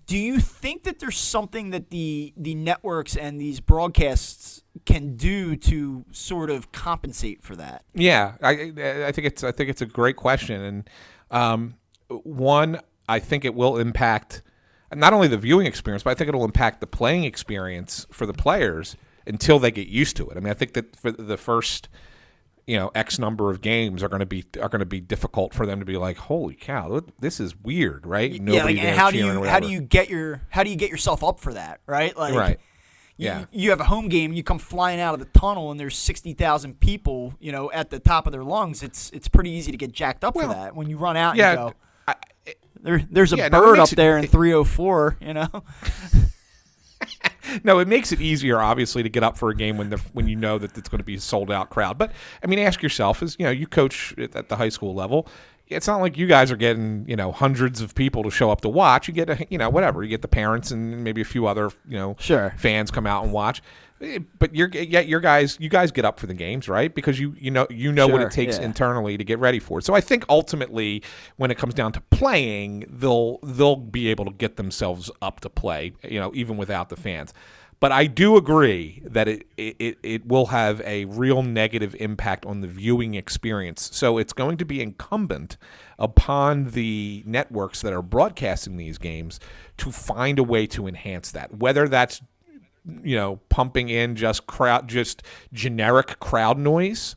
do you think that there's something that the the networks and these broadcasts can do to sort of compensate for that? Yeah, I I think it's I think it's a great question, and um, one I think it will impact not only the viewing experience, but I think it'll impact the playing experience for the players until they get used to it. I mean, I think that for the first you know X number of games are going to be are going to be difficult for them to be like, holy cow, this is weird, right? yeah, like, how do you how do you get your how do you get yourself up for that? Right, like right? you- Yeah. You, have a home game, you come flying out of the tunnel, and there's sixty thousand people, you know, at the top of their lungs. It's it's pretty easy to get jacked up Well, for that when you run out Yeah, and go. I, There, there's a Yeah, no, bird up makes it- there in 304, you know. No, it makes it easier, obviously, to get up for a game when the when you know that it's going to be a sold out crowd. But I mean, ask yourself: is you know you coach at at the high school level. It's not like you guys are getting you know hundreds of people to show up to watch. You get a you know whatever. You get the parents and maybe a few other you know Sure. fans come out and watch. Eh, But you're yet your guys you guys get up for the games, right? Because you you know you know what it takes yeah. internally to get ready for it. So I think ultimately, when it comes down to playing, they'll they'll be able to get themselves up to play, you know, even without the fans. But I do agree that it, it, it will have a real negative impact on the viewing experience. So it's going to be incumbent upon the networks that are broadcasting these games to find a way to enhance that. Whether that's you know pumping in just crowd just generic crowd noise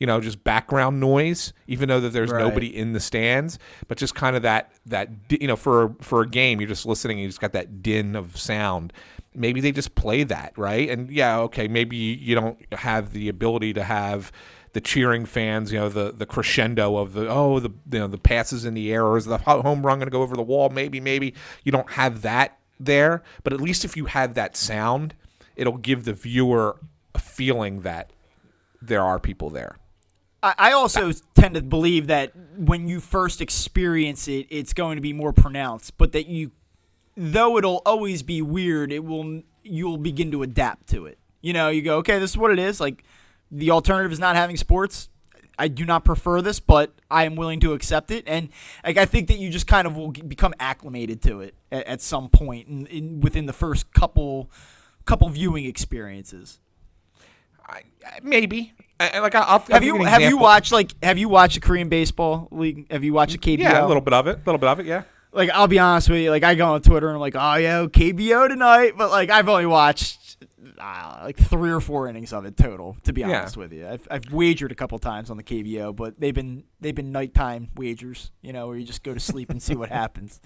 you know just background noise even though that there's Right. nobody in the stands but just kind of that that you know for for a game you're just listening and you just got that din of sound maybe they just play that right and yeah okay maybe you don't have the ability to have the cheering fans, you know, the the crescendo of the oh the you know the passes in the air or is the home run going to go over the wall? Maybe maybe you don't have that there, but at least if you have that sound, it'll give the viewer a feeling that there are people there. I, I also tend to believe that when you first experience it, it's going to be more pronounced, but that you, though it'll always be weird, it will you'll begin to adapt to it. You know, you go, okay, this is what it is. Like the alternative is not having sports. I do not prefer this, but I am willing to accept it, and like I think that you just kind of will become acclimated to it at, at some point in, in within the first couple couple viewing experiences. I, maybe I, like I'll, I'll Have you have you watched like have you watched the Korean baseball league? Have you watched the KBO? Yeah, a little bit of it, a little bit of it. Yeah. like I'll be honest with you, like I go on Twitter and I'm like, oh yeah, KBO tonight, but like I've only watched uh, like three or four innings of it total. To be Yeah. honest with you, I've, I've wagered a couple times on the KBO, but they've been they've been nighttime wagers, you know, where you just go to sleep and see what happens.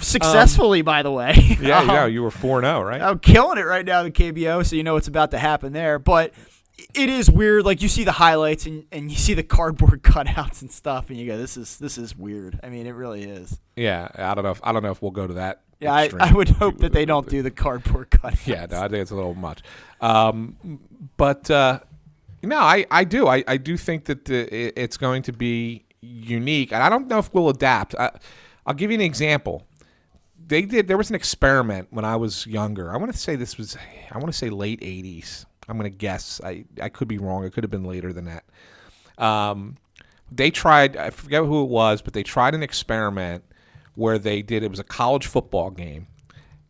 Successfully, by the way. Yeah, Um, yeah, you were four zero, right? I'm killing it right now, the KBO, so you know what's about to happen there. But it is weird. Like you see the highlights and, and you see the cardboard cutouts and stuff, and you go, "This is this is weird." I mean, it really is. yeah, I don't know. If, I don't know if we'll go to that. Yeah, I. I would hope that they don't do the cardboard cutouts. Yeah, no, I think it's a little much. Um, but uh, no, I, I do. I, I do think that the, it's going to be unique, and I don't know if we'll adapt. I, I'll give you an example. They did. There was an experiment when I was younger. I want to say this was. I want to say late '80s. I'm to guess. I I could be wrong. It could have been later than that. Um, they tried. I forget who it was, but they tried an experiment where they did. It was a college football game,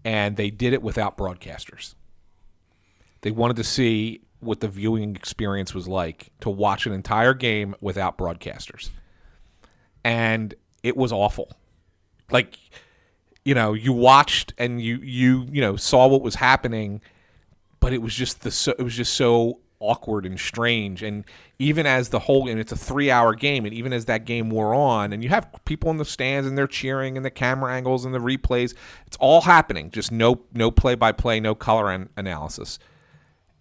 and they did it without broadcasters. They wanted to see what the viewing experience was like to watch an entire game without broadcasters. And it was awful. Like you know, you watched and you you you know saw what was happening, but it was just the so, it was just so awkward and strange. And even as the whole and it's a three hour game, and even as that game wore on, and you have people in the stands and they're cheering and the camera angles and the replays, it's all happening. Just no no play by play, no color an- analysis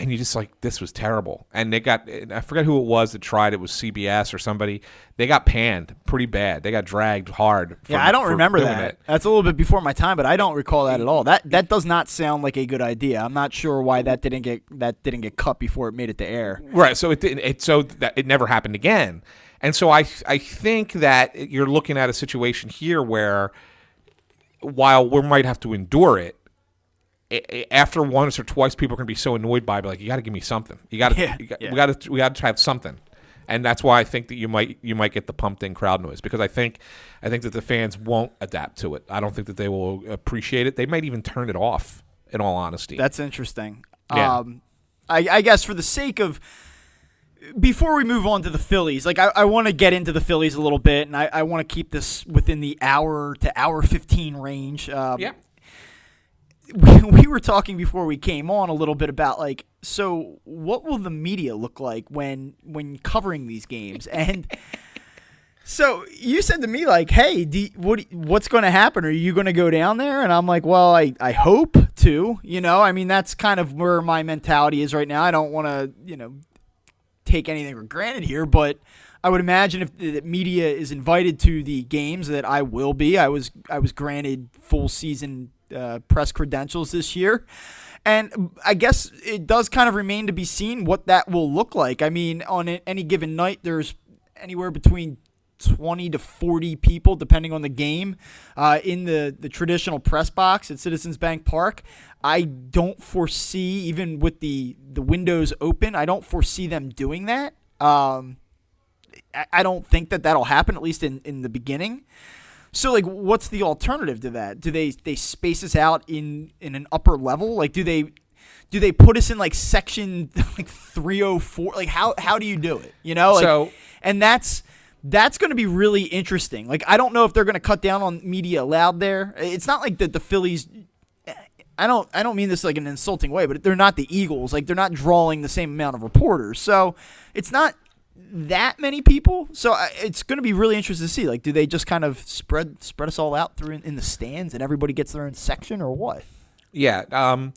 and you just like this was terrible and they got i forget who it was that tried it was cbs or somebody they got panned pretty bad they got dragged hard for- Yeah, I don't remember that. it. That's a little bit before my time, but I don't recall that at all. That that does not sound like a good idea. I'm not sure why that didn't get that didn't get cut before it made it to air. right so it didn't it so that it never happened again and so i i think that you're looking at a situation here where while we might have to endure it after once or twice, people are going to be so annoyed by it, like, "You got to give me something. You got to, Yeah, yeah. we got to, we got to have something." And that's why I think that you might, you might get the pumped in crowd noise because I think, I think that the fans won't adapt to it. I don't think that they will appreciate it. They might even turn it off. In all honesty, That's interesting. Yeah. Um, I, I guess for the sake of before we move on to the Phillies, like I, I want to get into the Phillies a little bit, and I, I want to keep this within the hour to hour fifteen range. Um, yeah, we, we were talking before we came on a little bit about like so what will the media look like when when covering these games? And so you said to me like hey do, what what's going to happen? Are you going to go down there? And I'm like well I I hope to you know? I mean that's kind of where my mentality is right now. I don't want to you know take anything for granted here, but I would imagine if the media is invited to the games that I will be. I was I was granted full season uh, press credentials this year. And I guess it does kind of remain to be seen what that will look like. I mean, on any given night, there's anywhere between 20 to 40 people, depending on the game, uh, in the, the traditional press box at Citizens Bank Park. I don't foresee, even with the, the windows open, I don't foresee them doing that. Um, I, I don't think that that'll happen, at least in, in the beginning. So like, what's the alternative to that? Do they they space us out in in an upper level? Like, do they do they put us in like section like three hundred four? Like, how how do you do it? You know, like, So- and that's that's going to be really interesting. Like, I don't know if they're going to cut down on media allowed there. It's not like that the Phillies. I don't I don't mean this like in an insulting way, but they're not the Eagles. Like they're not drawing the same amount of reporters. So it's not that many people. So it's going to be really interesting to see. Like, do they just kind of spread spread us all out through in, in the stands, and everybody gets their own section, or what? Yeah. Um,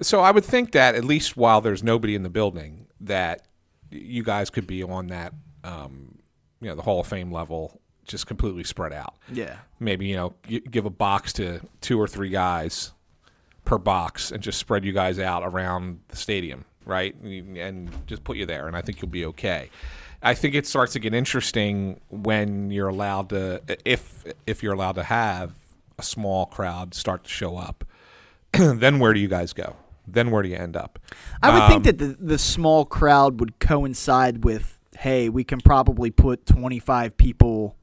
so I would think that at least while there's nobody in the building, that you guys could be on that, um, you know, the Hall of Fame level, just completely spread out. Yeah. Maybe you know, give a box to two or three guys per box, and just spread you guys out around the stadium, right? And and just put you there, and I think you'll be okay. I think it starts to get interesting when you're allowed to, if if you're allowed to have a small crowd start to show up. then where do you guys go? Then where do you end up? I would Um, think that the the small crowd would coincide with, hey, we can probably put twenty five people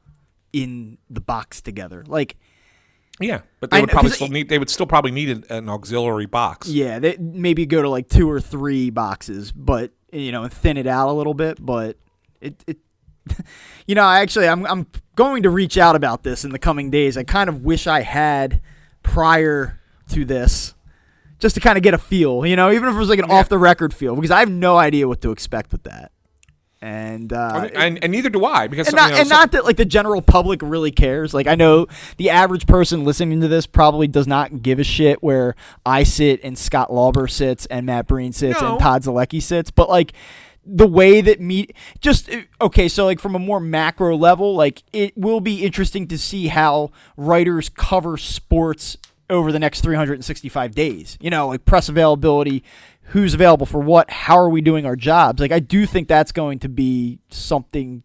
in the box together. Like, Yeah, but they would probably still need. They would still probably need an, an auxiliary box. yeah, they maybe go to like two or three boxes, but you know, thin it out a little bit. But it it you know, actually, I'm I'm going to reach out about this in the coming days. I kind of wish I had prior to this, just to kind of get a feel. You know, even if it was like an Yeah. off the record feel, because I have no idea what to expect with that. And uh, and, and neither do I because and you not, know, and so- not that like the general public really cares. Like I know the average person listening to this probably does not give a shit where I sit and Scott Lauber sits and Matt Breen sits No. and Todd Zolecki sits, but like the way that me just okay so like from a more macro level like it will be interesting to see how writers cover sports over the next 365 days you know like press availability who's available for what how are we doing our jobs like i do think that's going to be something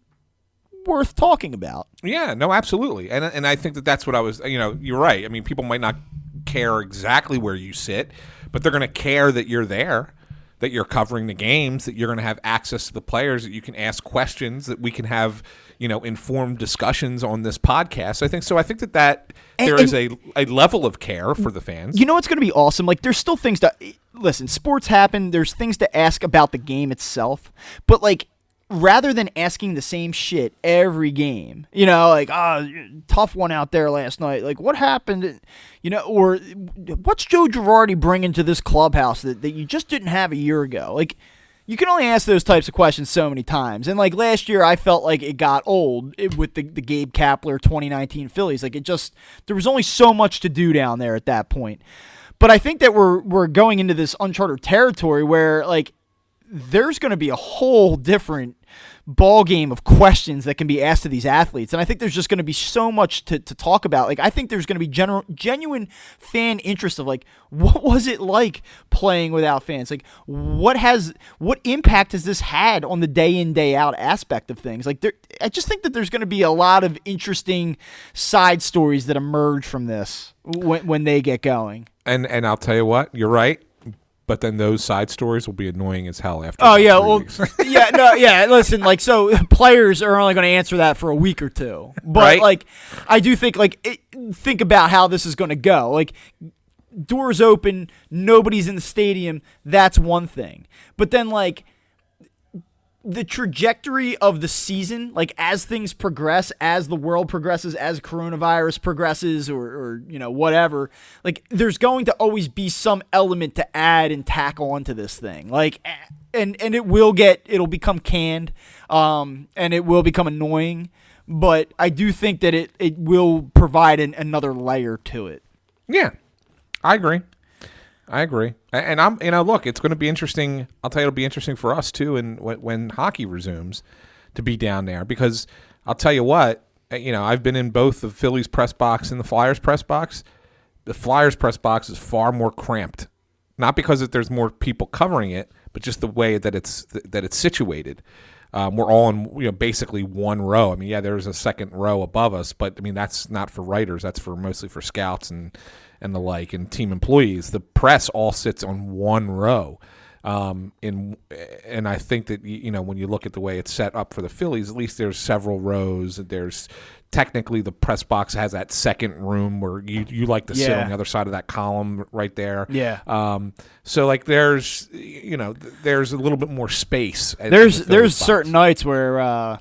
worth talking about Yeah, no, absolutely, and and I think that that's what I was. You know, you're right. I mean, people might not care exactly where you sit, but they're going to care that you're there, that you're covering the games, that you're going to have access to the players, that you can ask questions, that we can have you know informed discussions on this podcast. I think so. I think that that And- there is a a level of care for the fans. You know what's going to be awesome? Like, there's still things to listen. Sports happen. There's things to ask about the game itself, but like, rather than asking the same shit every game, you know, like, ah, tough one out there last night. Like, what happened? You know, or what's Joe Girardi bringing to this clubhouse that, that you just didn't have a year ago? Like. You can only ask those types of questions so many times. And like last year, I felt like it got old with the, the Gabe Kapler 2019 Phillies. Like it just, there was only so much to do down there at that point. But I think that we're we're going into this uncharted territory where like there's going to be a whole different ball game of questions that can be asked to these athletes. And i think there's just going to be so much to, to talk about. Like i think there's going to be general genuine fan interest of like what was it like playing without fans? Like what has what impact has this had on the day in day out aspect of things? Like there i just think that there's going to be a lot of interesting side stories that emerge from this when, when they get going. And and I'll tell you what, you're right. But then those side stories will be annoying as hell after. Oh yeah, well, yeah, no, yeah. Listen, like, so players are only going to answer that for a week or two, but Right. like, I do think like it, think about how this is going to go. Like, doors open, nobody's in the stadium. That's one thing, but then like the trajectory of the season, like as things progress, as the world progresses, as coronavirus progresses, or, or you know whatever, like there's going to always be some element to add and tack on to this thing, like, and and it will get, it'll become canned, um, and it will become annoying, but I do think that it it will provide an, another layer to it. Yeah, I agree. I agree. And I'm, you know, look, it's going to be interesting. I'll tell you, it'll be interesting for us too, and when, when hockey resumes, to be down there because I'll tell you what, uh, you know, I've been in both the Phillies press box and the Flyers press box. The Flyers press box is far more cramped, not because there's more people covering it, but just the way that it's that it's situated. Um, we're all in you know basically one row. I mean, yeah, there's a second row above us, but I mean that's not for writers. That's for mostly for scouts and and the like and team employees. The press all sits on one row. Um, in and I think that you know when you look at the way it's set up for the Phillies, at least there's several rows. There's technically the press box has that second room where you you like to sit on the other side of that column right there. Yeah. Um, so like there's you know there's a little bit more space. There's the there's box. certain nights where uh,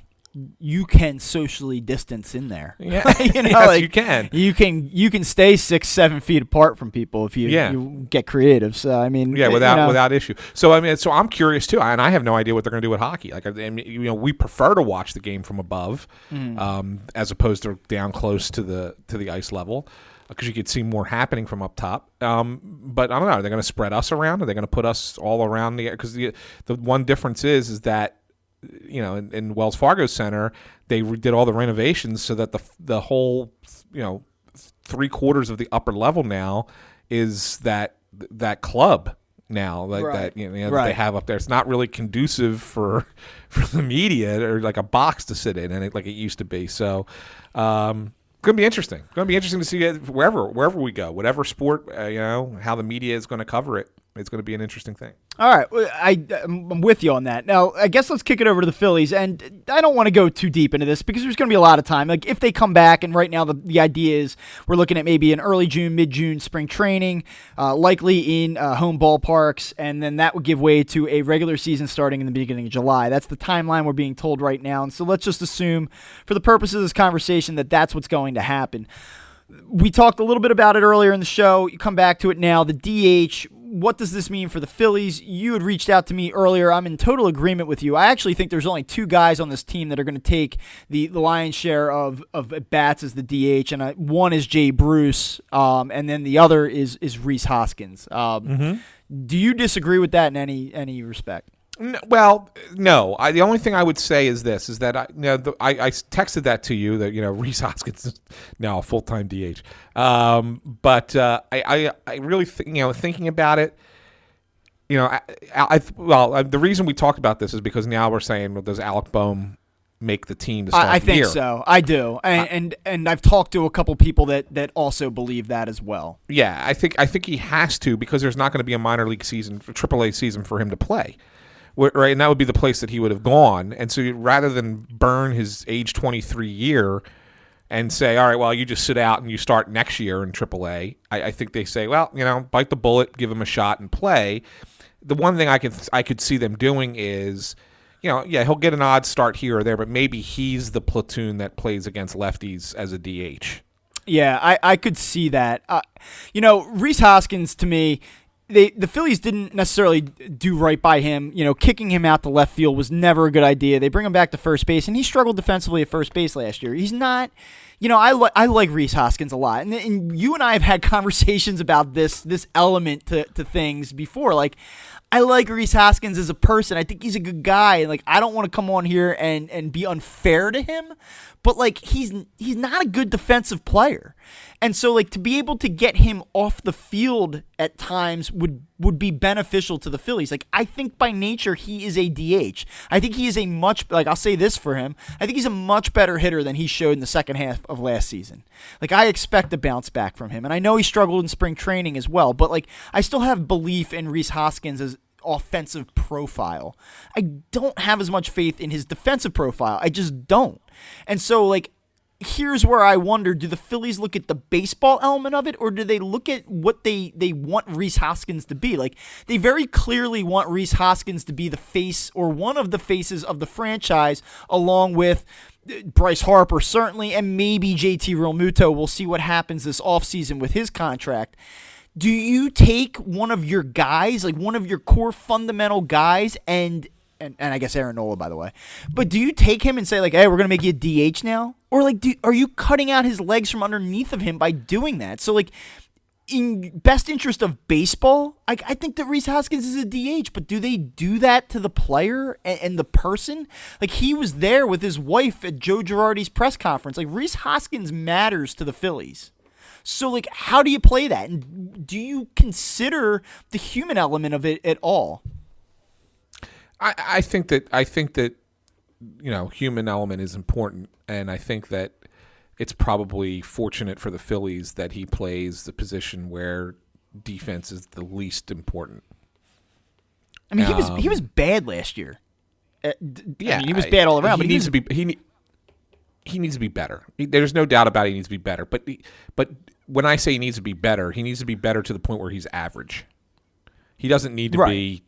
you can socially distance in there. Yeah. you know, Yes, like, you can. You can you can stay six seven feet apart from people if you, Yeah. you get creative. So I mean, Yeah, you without know, without issue. So I mean, so I'm curious too, and I have no idea what they're going to do with hockey. Like, I mean, you know, we prefer to watch the game from above, Mm. um, as opposed to down close to the to the ice level, because you could see more happening from up top. Um, but I don't know. Are they going to spread us around? Are they going to put us all around the? Because the the one difference is is that you know in, in Wells Fargo Center they did all the renovations so that the the whole you know three quarters of the upper level now is that that club now like Right. that you know, that they have up there. It's not really conducive for for the media or like a box to sit in and it, like it used to be. So um, going to be interesting. Going to be interesting to see wherever wherever we go, whatever sport, uh, you know, how the media is going to cover it. It's going to be an interesting thing. All right, I I'm with you on that. Now, I guess let's kick it over to the Phillies, and I don't want to go too deep into this because there's going to be a lot of time. Like if they come back, and right now the the idea is we're looking at maybe an early June, mid June spring training, uh, likely in uh, home ballparks, and then that would give way to a regular season starting in the beginning of July. That's the timeline we're being told right now, and so let's just assume, for the purposes of this conversation, that that's what's going to happen. We talked a little bit about it earlier in the show. You come back to it now. The DH what does this mean for the Phillies? You had reached out to me earlier. I'm in total agreement with you. I actually think there's only two guys on this team that are going to take the, the lion's share of, of bats as the DH, and I, one is Jay Bruce, um, and then the other is is Rhys Hoskins. Um, mm-hmm. Do you disagree with that in any any respect? No, well, no. I, the only thing I would say is this: is that I, you know, the, I, I, texted that to you that you know Rhys Hoskins is now a full time DH. Um, but uh, I, I, I really, th- you know, thinking about it, you know, I, I well, uh, the reason we talked about this is because now we're saying, well, does Alec Bohm make the team to start I, I think year? so. I do, and, and and I've talked to a couple people that that also believe that as well. Yeah, I think I think he has to because there's not going to be a minor league season, AAA season for him to play right? And that would be the place that he would have gone. And so rather than burn his age 23 year and say, all right, well, you just sit out and you start next year in AAA, I, I think they say, well, you know, bite the bullet, give him a shot and play. The one thing I could I could see them doing is, you know, yeah, he'll get an odd start here or there, but maybe he's the platoon that plays against lefties as a DH. Yeah, I, I could see that. Uh, you know, Rhys Hoskins to me, they the Phillies didn't necessarily do right by him. You know, kicking him out to left field was never a good idea. They bring him back to first base, and he struggled defensively at first base last year. He's not, you know, I li- I like Rhys Hoskins a lot, and, and you and I have had conversations about this this element to to things before. Like, I like Rhys Hoskins as a person. I think he's a good guy, like I don't want to come on here and and be unfair to him, but like he's he's not a good defensive player. And so like to be able to get him off the field at times would would be beneficial to the Phillies. Like I think by nature he is a DH. I think he is a much like I'll say this for him. I think he's a much better hitter than he showed in the second half of last season. Like I expect a bounce back from him. And I know he struggled in spring training as well, but like I still have belief in Rhys Hoskins as offensive profile. I don't have as much faith in his defensive profile. I just don't. And so like here's where I wonder: Do the Phillies look at the baseball element of it, or do they look at what they they want Rhys Hoskins to be? Like they very clearly want Rhys Hoskins to be the face or one of the faces of the franchise, along with. Uh, Bryce Harper certainly, and maybe JT Realmuto. We'll see what happens this offseason with his contract. Do you take one of your guys, like one of your core fundamental guys, and and, and I guess Aaron Nola, by the way. But do you take him and say like, "Hey, we're gonna make you a DH now," or like, do, are you cutting out his legs from underneath of him by doing that? So like, in best interest of baseball, I, I think that Rhys Hoskins is a DH, but do they do that to the player and, and, the person? Like he was there with his wife at Joe Girardi's press conference. Like Rhys Hoskins matters to the Phillies. So like, how do you play that? And do you consider the human element of it at all? I, I think that I think that you know human element is important, and I think that it's probably fortunate for the Phillies that he plays the position where defense is the least important. I mean, he was he was um, bad last year. Uh, yeah, I mean, he was bad all around. He but needs to be he he needs to be better. There's no doubt about it. He needs to be better. But but when I say he needs to be better, he needs to be better to the point where he's average. He doesn't need to right. be,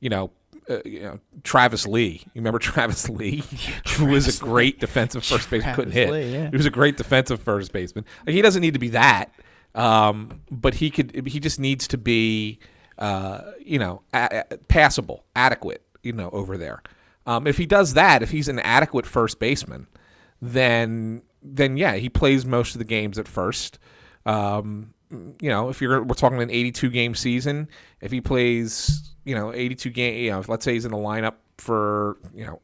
you know, uh, you know, Travis Lee. You remember Travis Lee, who was a great defensive first baseman, couldn't hit. Lee, yeah. He was a great defensive first baseman. Like, he doesn't need to be that, um, but he could. He just needs to be, uh, you know, a- a- passable, adequate. You know, over there. Um, if he does that, if he's an adequate first baseman, then then yeah, he plays most of the games at first. Um, you know, if you're we're talking an 82 game season, if he plays you know, 82 game, you know, let's say he's in the lineup for, you know,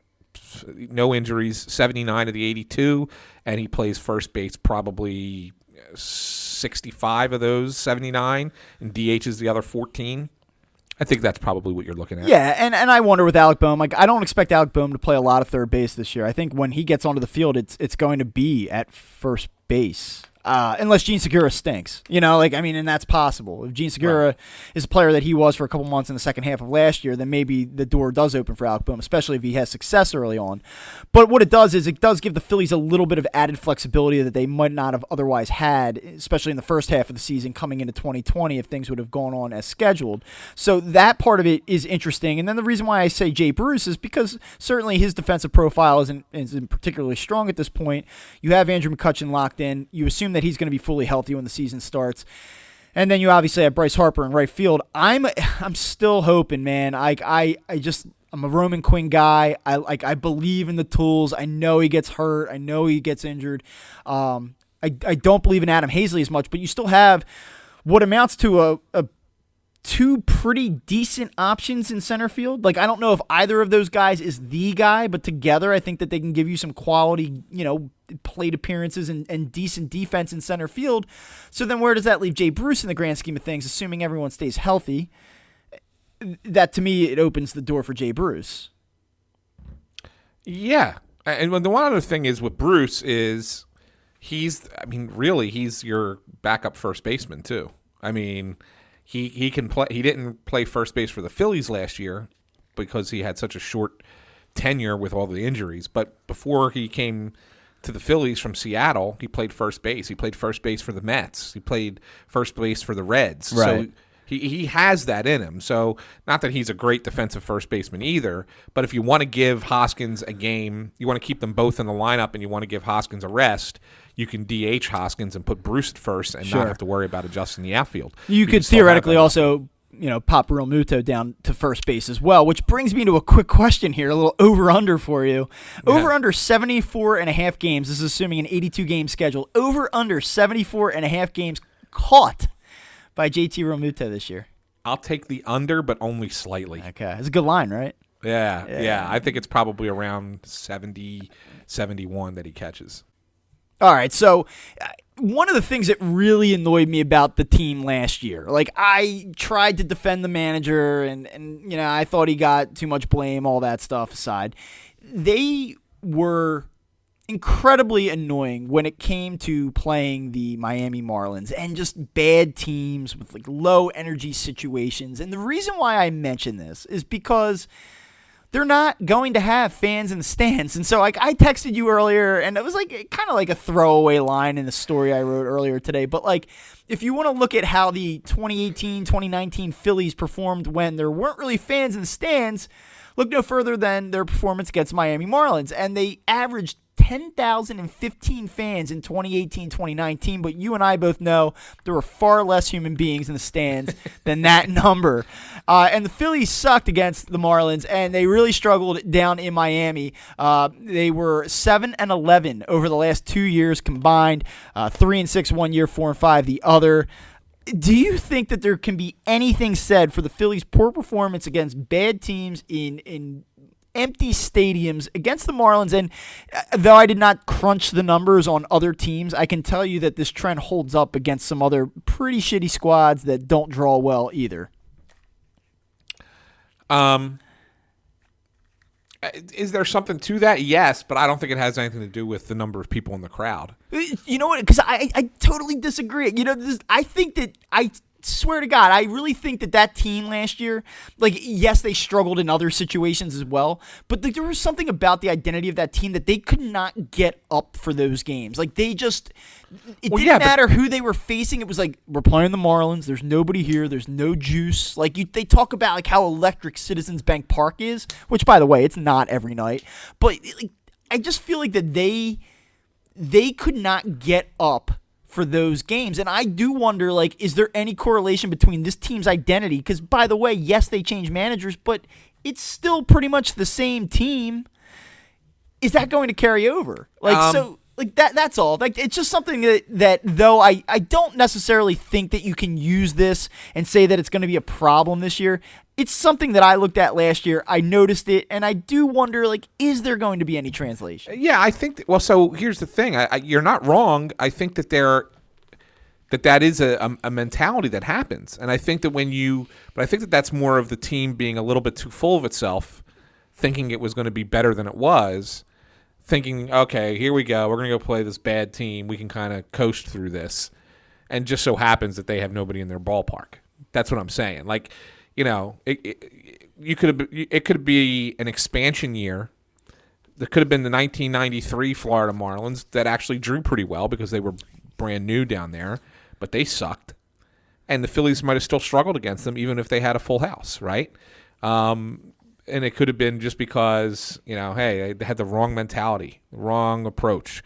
no injuries, 79 of the 82, and he plays first base probably uh, 65 of those 79, and DH is the other 14. I think that's probably what you're looking at. Yeah, and, and I wonder with Alec Bohm, like I don't expect Alec Bohm to play a lot of third base this year. I think when he gets onto the field, it's it's going to be at first base. Uh, unless Jean Segura stinks, you know, like I mean, and that's possible. If Jean Segura right. is a player that he was for a couple months in the second half of last year, then maybe the door does open for Alec Bohm, especially if he has success early on. But what it does is it does give the Phillies a little bit of added flexibility that they might not have otherwise had, especially in the first half of the season coming into 2020 if things would have gone on as scheduled. So that part of it is interesting. And then the reason why I say Jay Bruce is because certainly his defensive profile isn't isn't particularly strong at this point. You have Andrew McCutchen locked in. You assume that that he's going to be fully healthy when the season starts. And then you obviously have Bryce Harper in right field. I'm I'm still hoping, man. I I, I just I'm a Roman Quinn guy. I like I believe in the tools. I know he gets hurt. I know he gets injured. Um, I I don't believe in Adam Haseley as much, but you still have what amounts to a, a two pretty decent options in center field. Like I don't know if either of those guys is the guy, but together I think that they can give you some quality, you know, plate appearances and, and decent defense in center field. So then where does that leave Jay Bruce in the grand scheme of things, assuming everyone stays healthy? That to me it opens the door for Jay Bruce. Yeah. And the one other thing is with Bruce is he's I mean, really he's your backup first baseman too. I mean, he he can play. He didn't play first base for the Phillies last year because he had such a short tenure with all the injuries. But before he came to the Phillies from Seattle, he played first base. He played first base for the Mets. He played first base for the Reds. Right. So he, he has that in him. So not that he's a great defensive first baseman either, but if you want to give Hoskins a game, you want to keep them both in the lineup and you want to give Hoskins a rest, you can DH Hoskins and put Bruce at first and sure. not have to worry about adjusting the outfield. You, you could theoretically also you know, pop Realmuto down to first base as well, which brings me to a quick question here, a little over under for you. Yeah. Over under 74 and a half games. This is assuming an 82 game schedule. Over under 74 and a half games caught by JT Realmuto this year? I'll take the under, but only slightly. Okay. It's a good line, right? Yeah, yeah, yeah. I think it's probably around 70, 71 that he catches. All right. So, uh, one of the things that really annoyed me about the team last year, like I tried to defend the manager and, and you know, I thought he got too much blame, all that stuff aside. They were incredibly annoying when it came to playing the Miami Marlins and just bad teams with like low energy situations. And the reason why I mention this is because they're not going to have fans in the stands. And so like I texted you earlier and it was like kind of like a throwaway line in the story I wrote earlier today, but like if you want to look at how the 2018-2019 Phillies performed when there weren't really fans in the stands, look no further than their performance against Miami Marlins and they averaged 10,015 fans in 2018 2019, but you and I both know there were far less human beings in the stands than that number. Uh, and the Phillies sucked against the Marlins, and they really struggled down in Miami. Uh, they were 7 and 11 over the last two years combined, uh, 3 and 6 one year, 4 and 5 the other do you think that there can be anything said for the Phillies' poor performance against bad teams in in empty stadiums against the Marlins. And uh, though I did not crunch the numbers on other teams, I can tell you that this trend holds up against some other pretty shitty squads that don't draw well either. Um, is there something to that? Yes, but I don't think it has anything to do with the number of people in the crowd. Uh, you know what? Because I, I totally disagree. You know, this, I think that I swear to God, I really think that that team last year, like, yes, they struggled in other situations as well, but there was something about the identity of that team that they could not get up for those games. Like, they just, it well, didn't yeah, matter who they were facing. It was like, we're playing the Marlins. There's nobody here. There's no juice. Like, you, they talk about, like, how electric Citizens Bank Park is, which, by the way, it's not every night. But, like, I just feel like that they, they could not get up for those games. And I do wonder, like, is there any correlation between this team's identity? Because, by the way, yes, they changed managers, but it's still pretty much the same team. Is that going to carry over? Like, um, so like that that's all. Like it's just something that, that though I, I don't necessarily think that you can use this and say that it's going to be a problem this year it's something that i looked at last year i noticed it and i do wonder like is there going to be any translation? Yeah i think that, well so here's the thing I, I, you're not wrong i think that there that that is a, a, a mentality that happens and i think that when you but i think that that's more of the team being a little bit too full of itself thinking it was going to be better than it was thinking, okay, here we go. We're going to go play this bad team. We can kind of coast through this. And just so happens that they have nobody in their ballpark. That's what I'm saying. Like, you know, it, it, you could it could be an expansion year. There could have been the 1993 Florida Marlins that actually drew pretty well because they were brand new down there, but they sucked. And the Phillies might have still struggled against them even if they had a full house, right? Um, and it could have been just because you know, hey, they had the wrong mentality, wrong approach,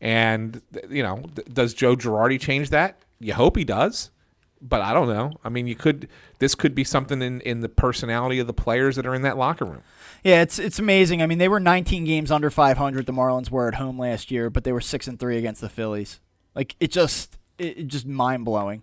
and you know, does Joe Girardi change that? You hope he does, but I don't know. I mean, you could. This could be something in in the personality of the players that are in that locker room. Yeah, it's it's amazing. I mean, they were 19 games under 500. The Marlins were at home last year, but they were six and three against the Phillies. Like it just it, it just mind blowing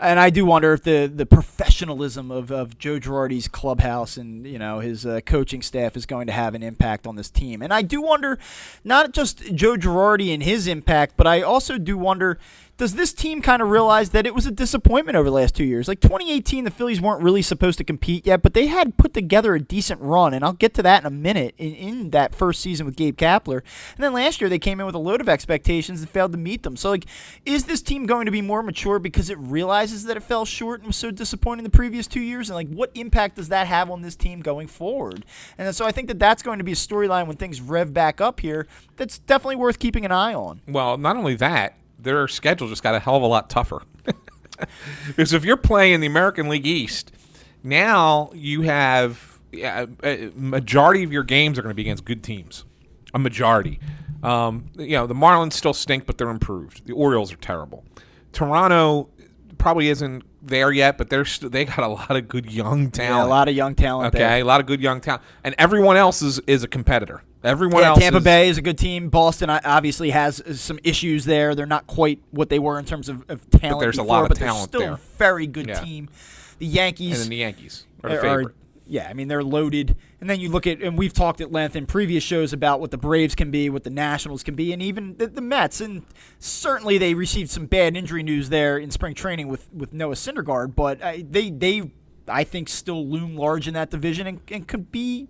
and I do wonder if the, the professionalism of, of Joe Girardi's clubhouse and you know his uh, coaching staff is going to have an impact on this team. And I do wonder, not just Joe Girardi and his impact, but I also do wonder does this team kind of realize that it was a disappointment over the last two years? Like 2018, the Phillies weren't really supposed to compete yet, but they had put together a decent run, and I'll get to that in a minute in, in that first season with Gabe Kapler. And then last year, they came in with a load of expectations and failed to meet them. So, like, is this team going to be more mature because it realizes that it fell short and was so disappointing the previous two years? And, like, what impact does that have on this team going forward? And so I think that that's going to be a storyline when things rev back up here that's definitely worth keeping an eye on. Well, not only that, their schedule just got a hell of a lot tougher. because if you're playing in the American League East, now you have yeah, a majority of your games are going to be against good teams. A majority. Um, you know, the Marlins still stink, but they're improved. The Orioles are terrible. Toronto probably isn't there yet, but they're st- they got a lot of good young talent. Yeah, a lot of young talent. Okay, there. a lot of good young talent, and everyone else is is a competitor. Everyone yeah, else. Tampa is, Bay is a good team. Boston obviously has uh, some issues there. They're not quite what they were in terms of, of talent. But there's before, a lot of but talent they're still there. a very good Yeah. team. The Yankees and then the Yankees are the are- favorite. Yeah, I mean they're loaded. And then you look at, and we've talked at length in previous shows about what the Braves can be, what the Nationals can be, and even the, the Mets. And certainly they received some bad injury news there in spring training with, with Noah Syndergaard, but uh, they they I think still loom large in that division and, and could be.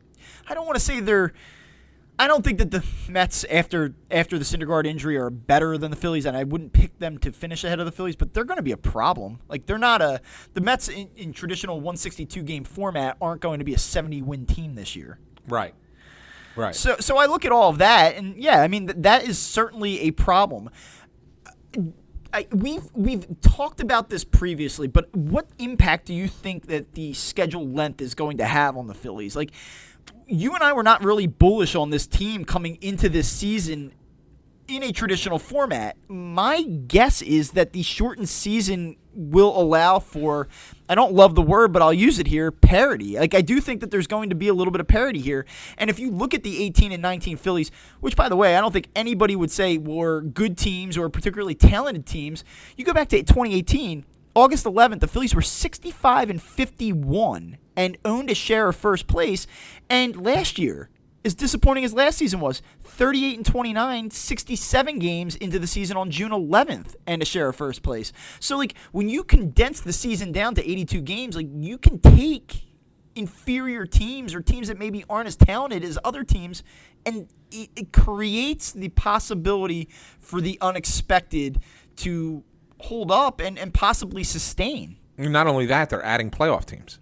I don't want to say they're. I don't think that the Mets after after the Syndergaard injury are better than the Phillies, and I wouldn't pick them to finish ahead of the Phillies. But they're going to be a problem. Like they're not a the Mets in, in traditional 162 game format aren't going to be a 70 win team this year. right, right. So so I look at all of that, and yeah, I mean th- that is certainly a problem. I, we've we've talked about this previously, but what impact do you think that the schedule length is going to have on the Phillies? Like, you and I were not really bullish on this team coming into this season in a traditional format. My guess is that the shortened season will allow for I don't love the word, but I'll use it here, parity. Like I do think that there's going to be a little bit of parity here. And if you look at the 18 and 19 Phillies, which by the way, I don't think anybody would say were good teams or particularly talented teams, you go back to 2018, August 11th, the Phillies were 65 and 51 and owned a share of first place. And last year, as disappointing as last season was, 38 and 29, 67 games into the season on June 11th and a share of first place. So like when you condense the season down to 82 games, like you can take inferior teams or teams that maybe aren't as talented as other teams and it, it creates the possibility for the unexpected to hold up and, and possibly sustain. Not only that, they're adding playoff teams.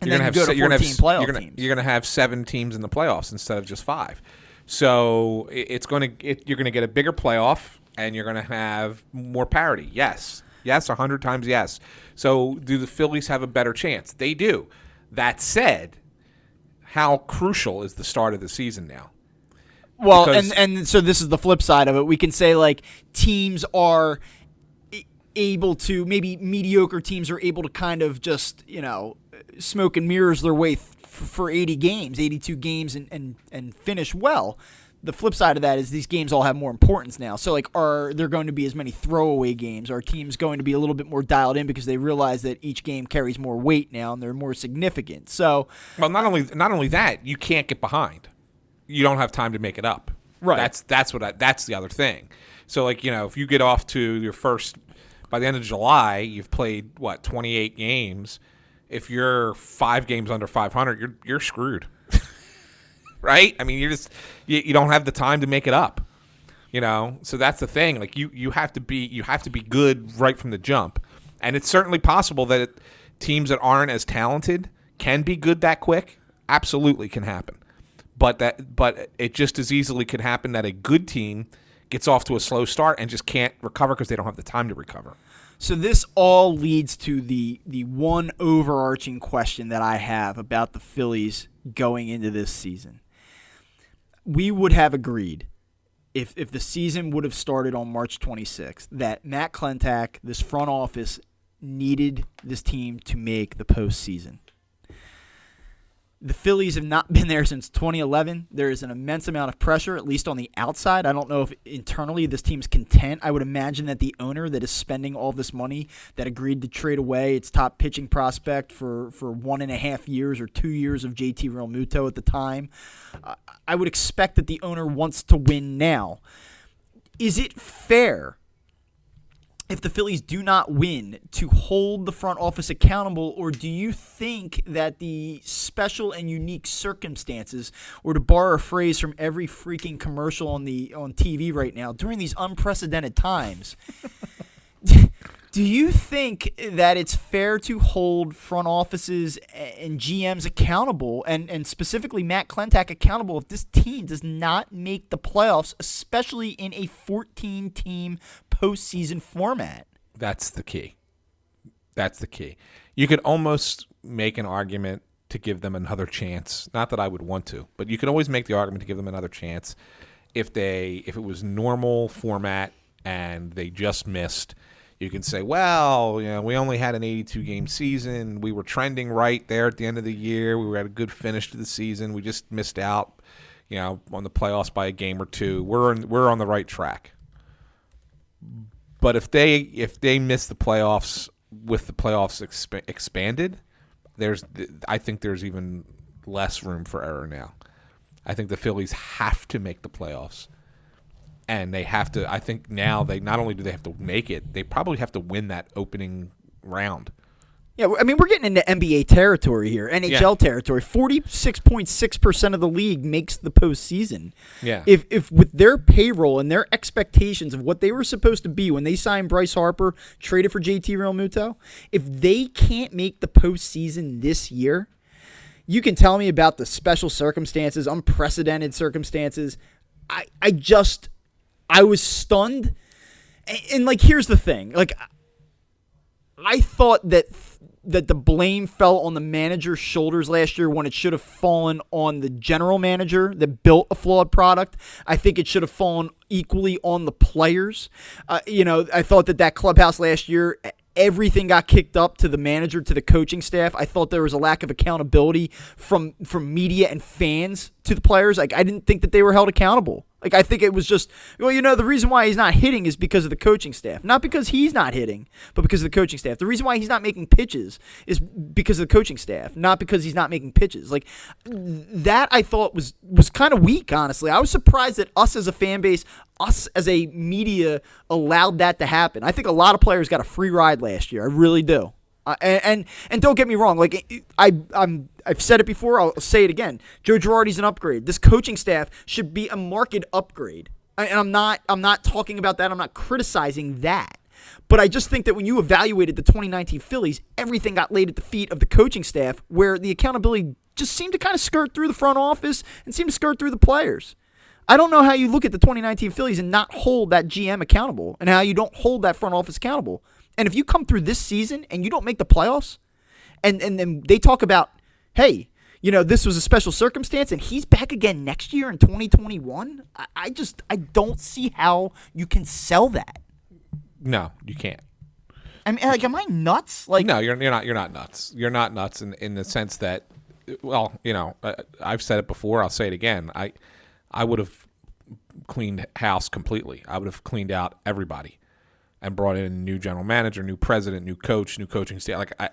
And you're then gonna you have go to se- you're gonna 14 have playoff you're gonna, teams. You're gonna have seven teams in the playoffs instead of just five. So i- it's going to it, you're going to get a bigger playoff, and you're going to have more parity. Yes, yes, a hundred times yes. So do the Phillies have a better chance? They do. That said, how crucial is the start of the season now? Well, Because- and and so this is the flip side of it. We can say like teams are a- able to maybe mediocre teams are able to kind of just you know smoke and mirrors their way th- for 80 games, 82 games, and and and finish well. The flip side of that is these games all have more importance now. So like, are there going to be as many throwaway games? Are teams going to be a little bit more dialed in because they realize that each game carries more weight now and they're more significant? So Well, not only not only that, you can't get behind. You don't have time to make it up. Right. That's that's what I, that's the other thing. So like you know, if you get off to your first by the end of July, you've played what twenty eight games. If you're five games under five hundred, you're you're screwed. right? I mean, you're just you, you don't have the time to make it up. You know, so that's the thing. Like you, you have to be you have to be good right from the jump, and it's certainly possible that it, teams that aren't as talented can be good that quick. Absolutely can happen, but that but it just as easily could happen that a good team gets off to a slow start and just can't recover because they don't have the time to recover. So this all leads to the the one overarching question that I have about the Phillies going into this season. We would have agreed if if the season would have started on March 26th that Matt Klentak, this front office, needed this team to make the postseason. The Phillies have not been there since 2011. There is an immense amount of pressure, at least on the outside. I don't know if internally this team's content. I would imagine that the owner that is spending all this money, that agreed to trade away its top pitching prospect for, for one and a half years or two years of JT Realmuto at the time, I would expect that the owner wants to win now. Is it fair if the Phillies do not win to hold the front office accountable, or do you think that the special and unique circumstances, or to borrow a phrase from every freaking commercial on the on TV right now, during these unprecedented times, do you think that it's fair to hold front offices and GMs accountable, and, and specifically Matt Klentak accountable, if this team does not make the playoffs, especially in a 14 team postseason format? That's the key. That's the key. You could almost make an argument to give them another chance. Not that I would want to, but you can always make the argument to give them another chance if they if it was normal format and they just missed you can say, well, you know, we only had an 82 game season. We were trending right there at the end of the year. We were at a good finish to the season. We just missed out, you know, on the playoffs by a game or two. We're in, we're on the right track. But if they if they miss the playoffs with the playoffs exp- expanded, there's I think there's even less room for error now. I think the Phillies have to make the playoffs and they have to. I think now they not only do they have to make it, they probably have to win that opening round. Yeah, I mean we're getting into NBA territory here, NHL yeah. territory. Forty six point six percent of the league makes the postseason. Yeah. If if with their payroll and their expectations of what they were supposed to be when they signed Bryce Harper, traded for JT Realmuto, if they can't make the postseason this year, you can tell me about the special circumstances, unprecedented circumstances. I I just I was stunned. And, and, like here's the thing. Like I thought that that the blame fell on the manager's shoulders last year when it should have fallen on the general manager that built a flawed product. I think it should have fallen equally on the players. Uh, you know, I thought that that clubhouse last year everything got kicked up to the manager to the coaching staff. I thought there was a lack of accountability from from media and fans to the players. Like I didn't think that they were held accountable. Like I think it was just well, you know, the reason why he's not hitting is because of the coaching staff, not because he's not hitting, but because of the coaching staff. The reason why he's not making pitches is because of the coaching staff, not because he's not making pitches. Like that, I thought was was kind of weak. Honestly, I was surprised that us as a fan base, us as a media, allowed that to happen. I think a lot of players got a free ride last year. I really do. Uh, and, and, and don't get me wrong, like I I'm I've said it before, I'll say it again. Joe Girardi's an upgrade. This coaching staff should be a market upgrade. And I'm not I'm not talking about that. I'm not criticizing that. But I just think that when you evaluated the 2019 Phillies, everything got laid at the feet of the coaching staff, where the accountability just seemed to kind of skirt through the front office and seemed to skirt through the players. I don't know how you look at the 2019 Phillies and not hold that GM accountable, and how you don't hold that front office accountable. And if you come through this season and you don't make the playoffs, and and then they talk about, hey, you know, this was a special circumstance, and he's back again next year in 2021. I, I just I don't see how you can sell that. No, you can't. I mean, like, am I nuts? Like, no, you're you're not. You're not nuts. You're not nuts in in the sense that, well, you know, uh, I've said it before. I'll say it again. I I would have cleaned house completely. I would have cleaned out everybody and brought in a new general manager, new president, new coach, new coaching staff. Like I,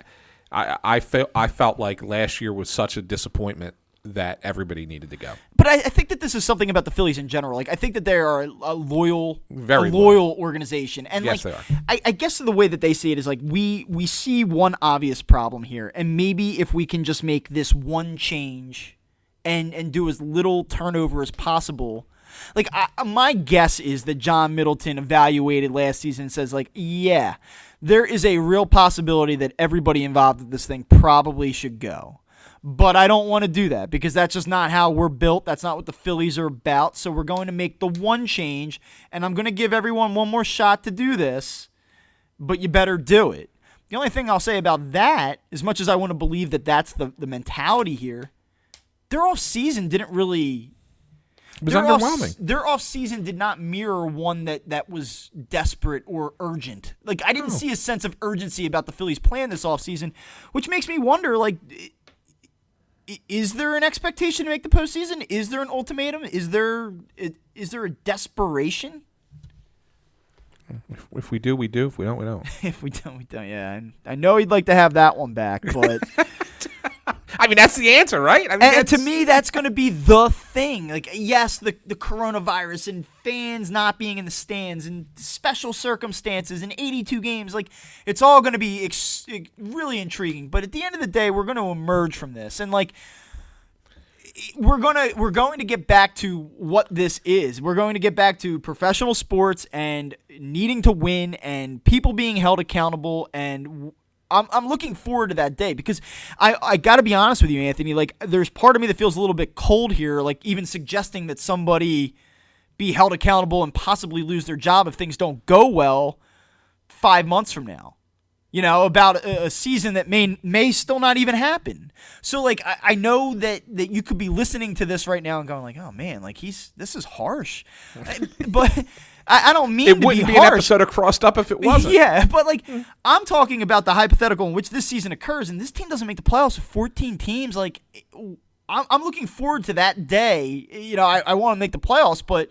I, I felt I felt like last year was such a disappointment that everybody needed to go. But I, I, think that this is something about the Phillies in general. Like I think that they are a loyal, very a loyal, loyal, organization, and yes, like they are. I, I guess the way that they see it is like we we see one obvious problem here, and maybe if we can just make this one change and and do as little turnover as possible. Like I, my guess is that John Middleton evaluated last season and says like, yeah, there is a real possibility that everybody involved with this thing probably should go. But I don't want to do that because that's just not how we're built. That's not what the Phillies are about. So we're going to make the one change, and I'm going to give everyone one more shot to do this, but you better do it. The only thing I'll say about that, as much as I want to believe that that's the, the mentality here, their off season didn't really. It was their underwhelming. Off, their off season did not mirror one that, that was desperate or urgent. Like I didn't see a sense of urgency about the Phillies plan this off season, which makes me wonder like is there an expectation to make the postseason? Is there an ultimatum? Is there is there a desperation? If, if we do, we do. If we don't, we don't. If we don't, we don't. Yeah, I know he'd like to have that one back, but I mean, that's the answer, right? I mean, and, to me, that's going to be the thing. Like, yes, the the coronavirus and fans not being in the stands and special circumstances and 82 games, like it's all going to be ex- really intriguing. But at the end of the day, we're going to emerge from this, and like we're gonna we're going to get back to what this is. We're going to get back to professional sports and needing to win and people being held accountable and I'm, I'm looking forward to that day because I, I got to be honest with you, Anthony. Like, there's part of me that feels a little bit cold here, like even suggesting that somebody be held accountable and possibly lose their job if things don't go well five months from now you know, about a, a season that may may still not even happen. So like I, I know that that you could be listening to this right now and going like, oh man, like he's this is harsh, but I, I don't mean it to wouldn't be be, an episode of Crossed Up if it wasn't. Yeah, but like I'm talking about the hypothetical in which this season occurs, and this team doesn't make the playoffs with 14 teams. Like I'm, I'm looking forward to that day. You know, I, I want to make the playoffs, but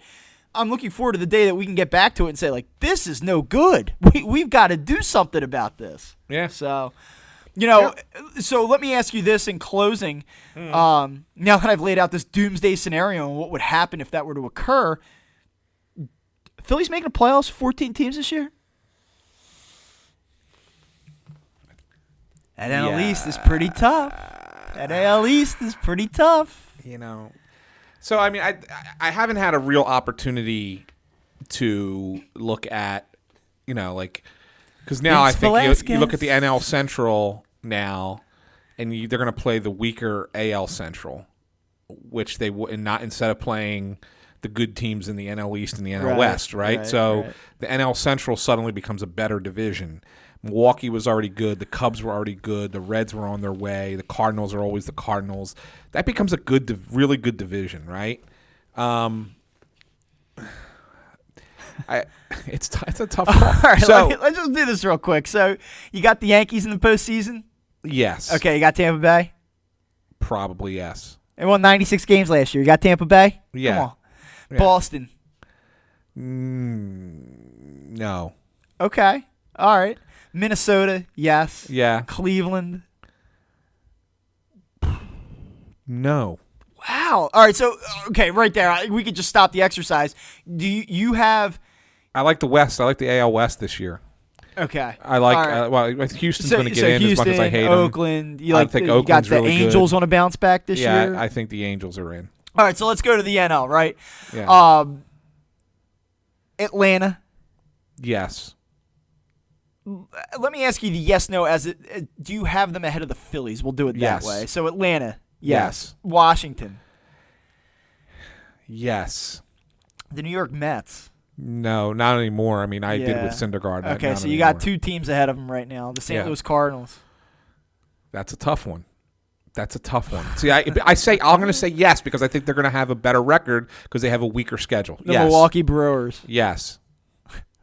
I'm looking forward to the day that we can get back to it and say like, this is no good. We we've got to do something about this. Yeah. So, you know, so let me ask you this in closing. Um, now that I've laid out this doomsday scenario and what would happen if that were to occur, Phillies making the playoffs, 14 teams this year? That NL East is pretty tough. That AL East is pretty tough. you know. So I mean, I I haven't had a real opportunity to look at, you know, like because now I think you, you look at the NL Central now, and you, they're going to play the weaker AL Central, which they would not instead of playing the good teams in the NL East and the NL Right, West, right? right, so right. the NL Central suddenly becomes a better division. Milwaukee was already good. The Cubs were already good. The Reds were on their way. The Cardinals are always the Cardinals. That becomes a good, really good division, right? Um, I, it's t- it's a tough call. All right, so let, us just do this real quick. So you got the Yankees in the postseason. yes, Okay, you got Tampa Bay. probably yes. They won 96 games last year. You got Tampa Bay. Yeah. Come on. Yeah. Boston. Mm, no, Okay. All right. Minnesota. Yes. yeah, Cleveland. no. Wow. All right. So okay, right there, we could just stop the exercise. Do you, you have? I like the West. I like the AL West this year. Okay. I like. Right. Uh, well, Houston's so, going to get so in Houston, as much as I hate them. Oakland. You I like? think the, you got Oakland's the really good. Angels on a bounce back this Yeah, year. I, I think the Angels are in. All right. So let's go to the NL. Right. Yeah. Um. Atlanta. yes. Let me ask you the yes no as it. uh, Do you have them ahead of the Phillies? We'll do it that Yes. way. So Atlanta. Yes. Washington. Yes. The New York Mets. No, not anymore. I mean, I did with Syndergaard. Okay, so you got two teams ahead of them right now. The St. Yeah. Louis Cardinals. That's a tough one. That's a tough one. See, I, I say I'm going to say yes because I think they're going to have a better record because they have a weaker schedule. The yes. Milwaukee Brewers. Yes.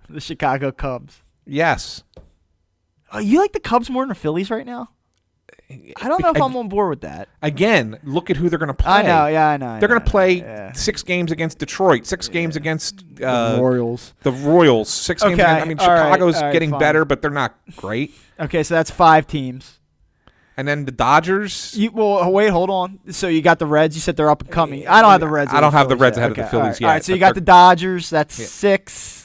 The Chicago Cubs. Yes. Oh, you like the Cubs more than the Phillies right now? I don't know if Ag- I'm on board with that. Again, look at who they're going to play. I know, yeah, I know. I They're going to play yeah. six games against Detroit, six games against uh, the Royals. the Royals, six games. Okay, Against, I mean, right, Chicago's right, getting fine. better, but they're not great. Okay, so that's five teams. And then the Dodgers. You well, uh, wait, hold on. So you got the Reds. You said they're up and coming. I don't have the Reds. I don't of have the Reds yet. ahead of the Okay, Phillies all right, yet, All right, so you got the Dodgers. That's Yeah. six.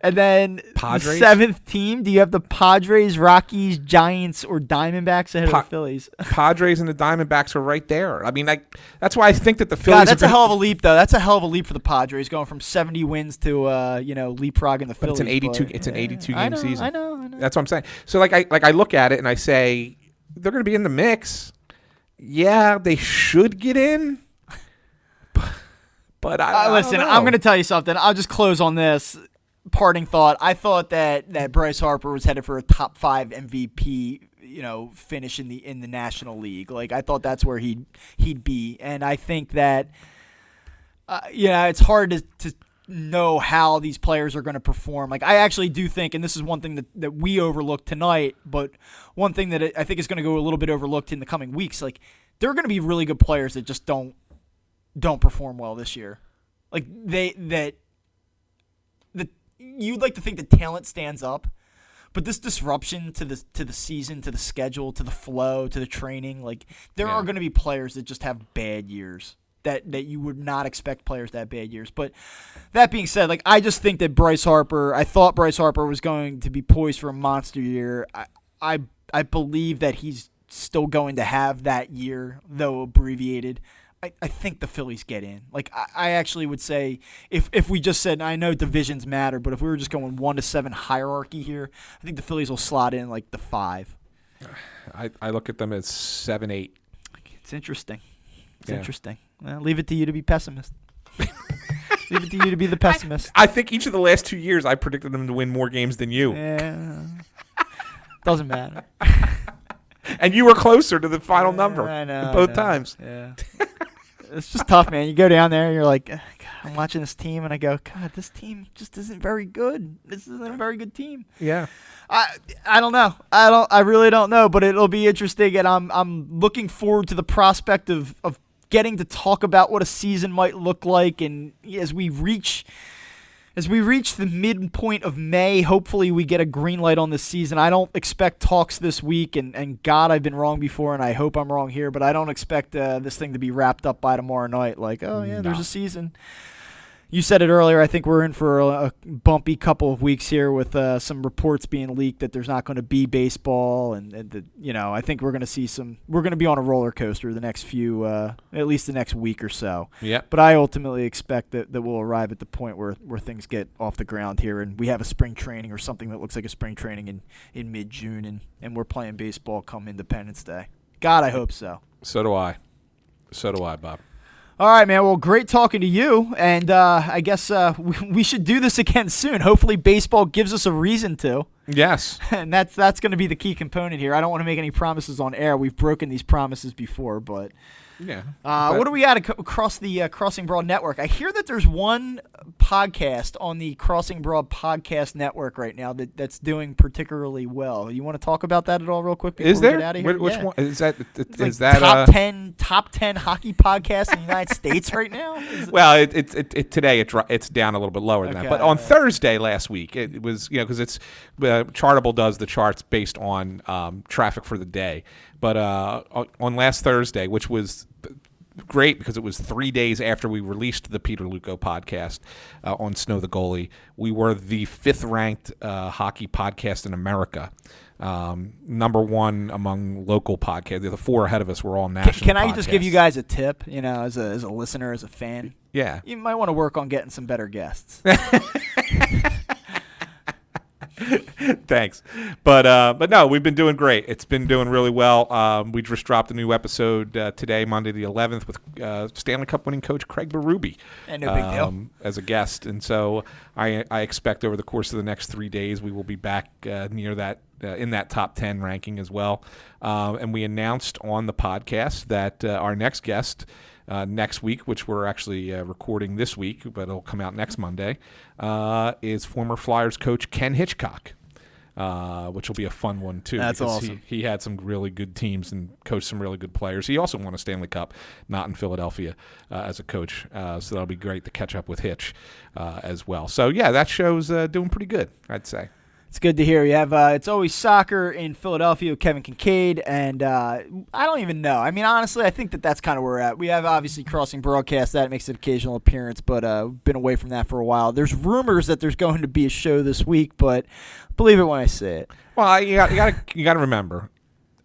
And then Padres? the seventh team, do you have the Padres, Rockies, Giants, or Diamondbacks ahead Pa- of the Phillies? Padres and the Diamondbacks are right there. I mean, like that's why I think that the Phillies. God, are that's a hell of a leap, though. That's a hell of a leap for the Padres, going from 70 wins to uh, you know leapfrogging the But Phillies. it's an 82 but- it's an 82 I game know, season. I know, I know. That's what I'm saying. So like I like I look at it and I say they're going to be in the mix. Yeah, they should get in. But I, I Uh, listen. I'm going to tell you something. I'll just close on this parting thought. I thought that that Bryce Harper was headed for a top five MVP, you know, finish in the in the National League. Like I thought that's where he'd he'd be, and I think that, uh, know, it's hard to. to know how these players are going to perform. Like I actually do think, and this is one thing that, that we overlooked tonight, but one thing that I think is going to go a little bit overlooked in the coming weeks. Like there are going to be really good players that just don't don't perform well this year. Like they that you'd like to think the talent stands up, but this disruption to the to the season, to the schedule, to the flow, to the training, like there Yeah. are going to be players that just have bad years. That, that you would not expect players to have bad years. But that being said, like I just think that Bryce Harper, I thought Bryce Harper was going to be poised for a monster year. I I, I believe that he's still going to have that year, though abbreviated. I, I think the Phillies get in. Like I, I actually would say if if we just said I know divisions matter, but if we were just going one to seven hierarchy here, I think the Phillies will slot in like the five. I, I look at them as seven, eight. It's interesting. It's Yeah. interesting. Well, leave it to you to be pessimist. leave it to you to be the pessimist. I think each of the last two years I predicted them to win more games than you, Yeah. Doesn't matter. and you were closer to the final number I know, I both know. times. Yeah. it's just tough, man. You go down there, you're like, God, I'm watching this team, and I go, God, this team just isn't very good. This isn't a very good team. Yeah. I I don't know. I don't. I really don't know. But it'll be interesting, and I'm I'm looking forward to the prospect of of getting to talk about what a season might look like, and as we reach. As we reach the midpoint of May, hopefully we get a green light on this season. I don't expect talks this week, and, and God, I've been wrong before, and I hope I'm wrong here, but I don't expect uh, this thing to be wrapped up by tomorrow night. Like, oh, yeah, there's a season. You said it earlier. I think we're in for a, a bumpy couple of weeks here with uh, some reports being leaked that there's not going to be baseball, and, and the, you know I think we're going to see some. We're going to be on a roller coaster the next few, uh, at least the next week or so. Yep. But I ultimately expect that, that we'll arrive at the point where, where things get off the ground here, and we have a spring training or something that looks like a spring training in, in mid June, and, and we're playing baseball come Independence Day. God, I hope so. So do I. So do I, Bob. All right, man. Well, great talking to you, and uh, I guess uh, we, we should do this again soon. Hopefully, baseball gives us a reason to, Yes. and that's that's going to be the key component here. I don't want to make any promises on air. We've broken these promises before, but Yeah. uh, what do we got across the uh, Crossing Broad network? I hear that there's one podcast on the Crossing Broad podcast network right now that, that's doing particularly well. You want to talk about that at all, real quick? Before Is we there? get out of here? Wh- Which Yeah. one is that? It's Is like that top uh, ten top ten hockey podcasts in the United States right now? Is- Well, it, it, it, it today it, dro- it's down a little bit lower than that. But on. Thursday last week, it, it was you know because it's uh, Chartable does the charts based on um, traffic for the day. But uh, on- last Thursday, which was great because it was three days after we released the Peter Luukko podcast uh, on Snow the Goalie, we were the fifth ranked uh, hockey podcast in America. Um, number one among local podcasts. The four ahead of us were all Can, national. can I just give you guys a tip? You know, as a as a listener, as a fan, Yeah. you might want to work on getting some better guests. Thanks, but uh, but no, we've been doing great. It's been doing really well. Um, we just dropped a new episode uh, today, Monday the 11th, with uh, Stanley Cup winning coach Craig Berube And no big deal. um, as a guest. And so I I expect over the course of the next three days we will be back uh, near that uh, in that top 10 ranking as well. Um, and we announced on the podcast that uh, our next guest. Uh, next week, which we're actually uh, recording this week, but it'll come out next Monday, uh, is former Flyers coach Ken Hitchcock, uh, which will be a fun one too. That's because awesome. He, he had some really good teams and coached some really good players. He also won a Stanley Cup, not in Philadelphia, uh, as a coach. Uh, so that'll be great to catch up with Hitch uh, as well. So yeah, that show's uh, doing pretty good, I'd say. It's good to hear. You have uh, it's always soccer in Philadelphia with Kevin Kinkead, and uh, I don't even know. I mean, honestly, I think that that's kind of where we're at. We have obviously crossing broadcast that makes an occasional appearance, but uh, been away from that for a while. There's rumors that there's going to be a show this week, but believe it when I say it. Well, you got you got you got to remember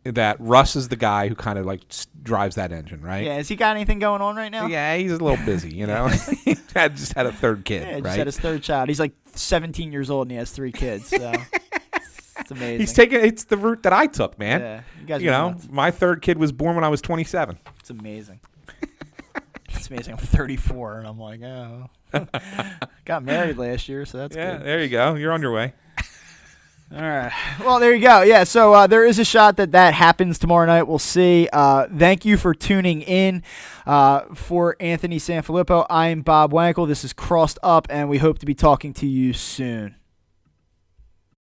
that Russ is the guy who kind of like drives that engine, right? Yeah, has he got anything going on right now? Yeah, he's a little busy, you know. he had just had a third kid, Yeah, just had his third child. He's like 17 years old and he has three kids. So it's amazing. He's taking it's the route that I took, man. Yeah, you guys you know, nuts. my third kid was born when I was 27. It's amazing. it's amazing. I'm 34 and I'm like, oh. Got married last year, so that's yeah, good. there you go. You're on your way. All right. Well, there you go. Yeah. So uh, there is a shot that that happens tomorrow night. We'll see. Uh, thank you for tuning in. Uh, for Anthony Sanfilippo, I'm Bob Wankel. This is Crossed Up, and we hope to be talking to you soon.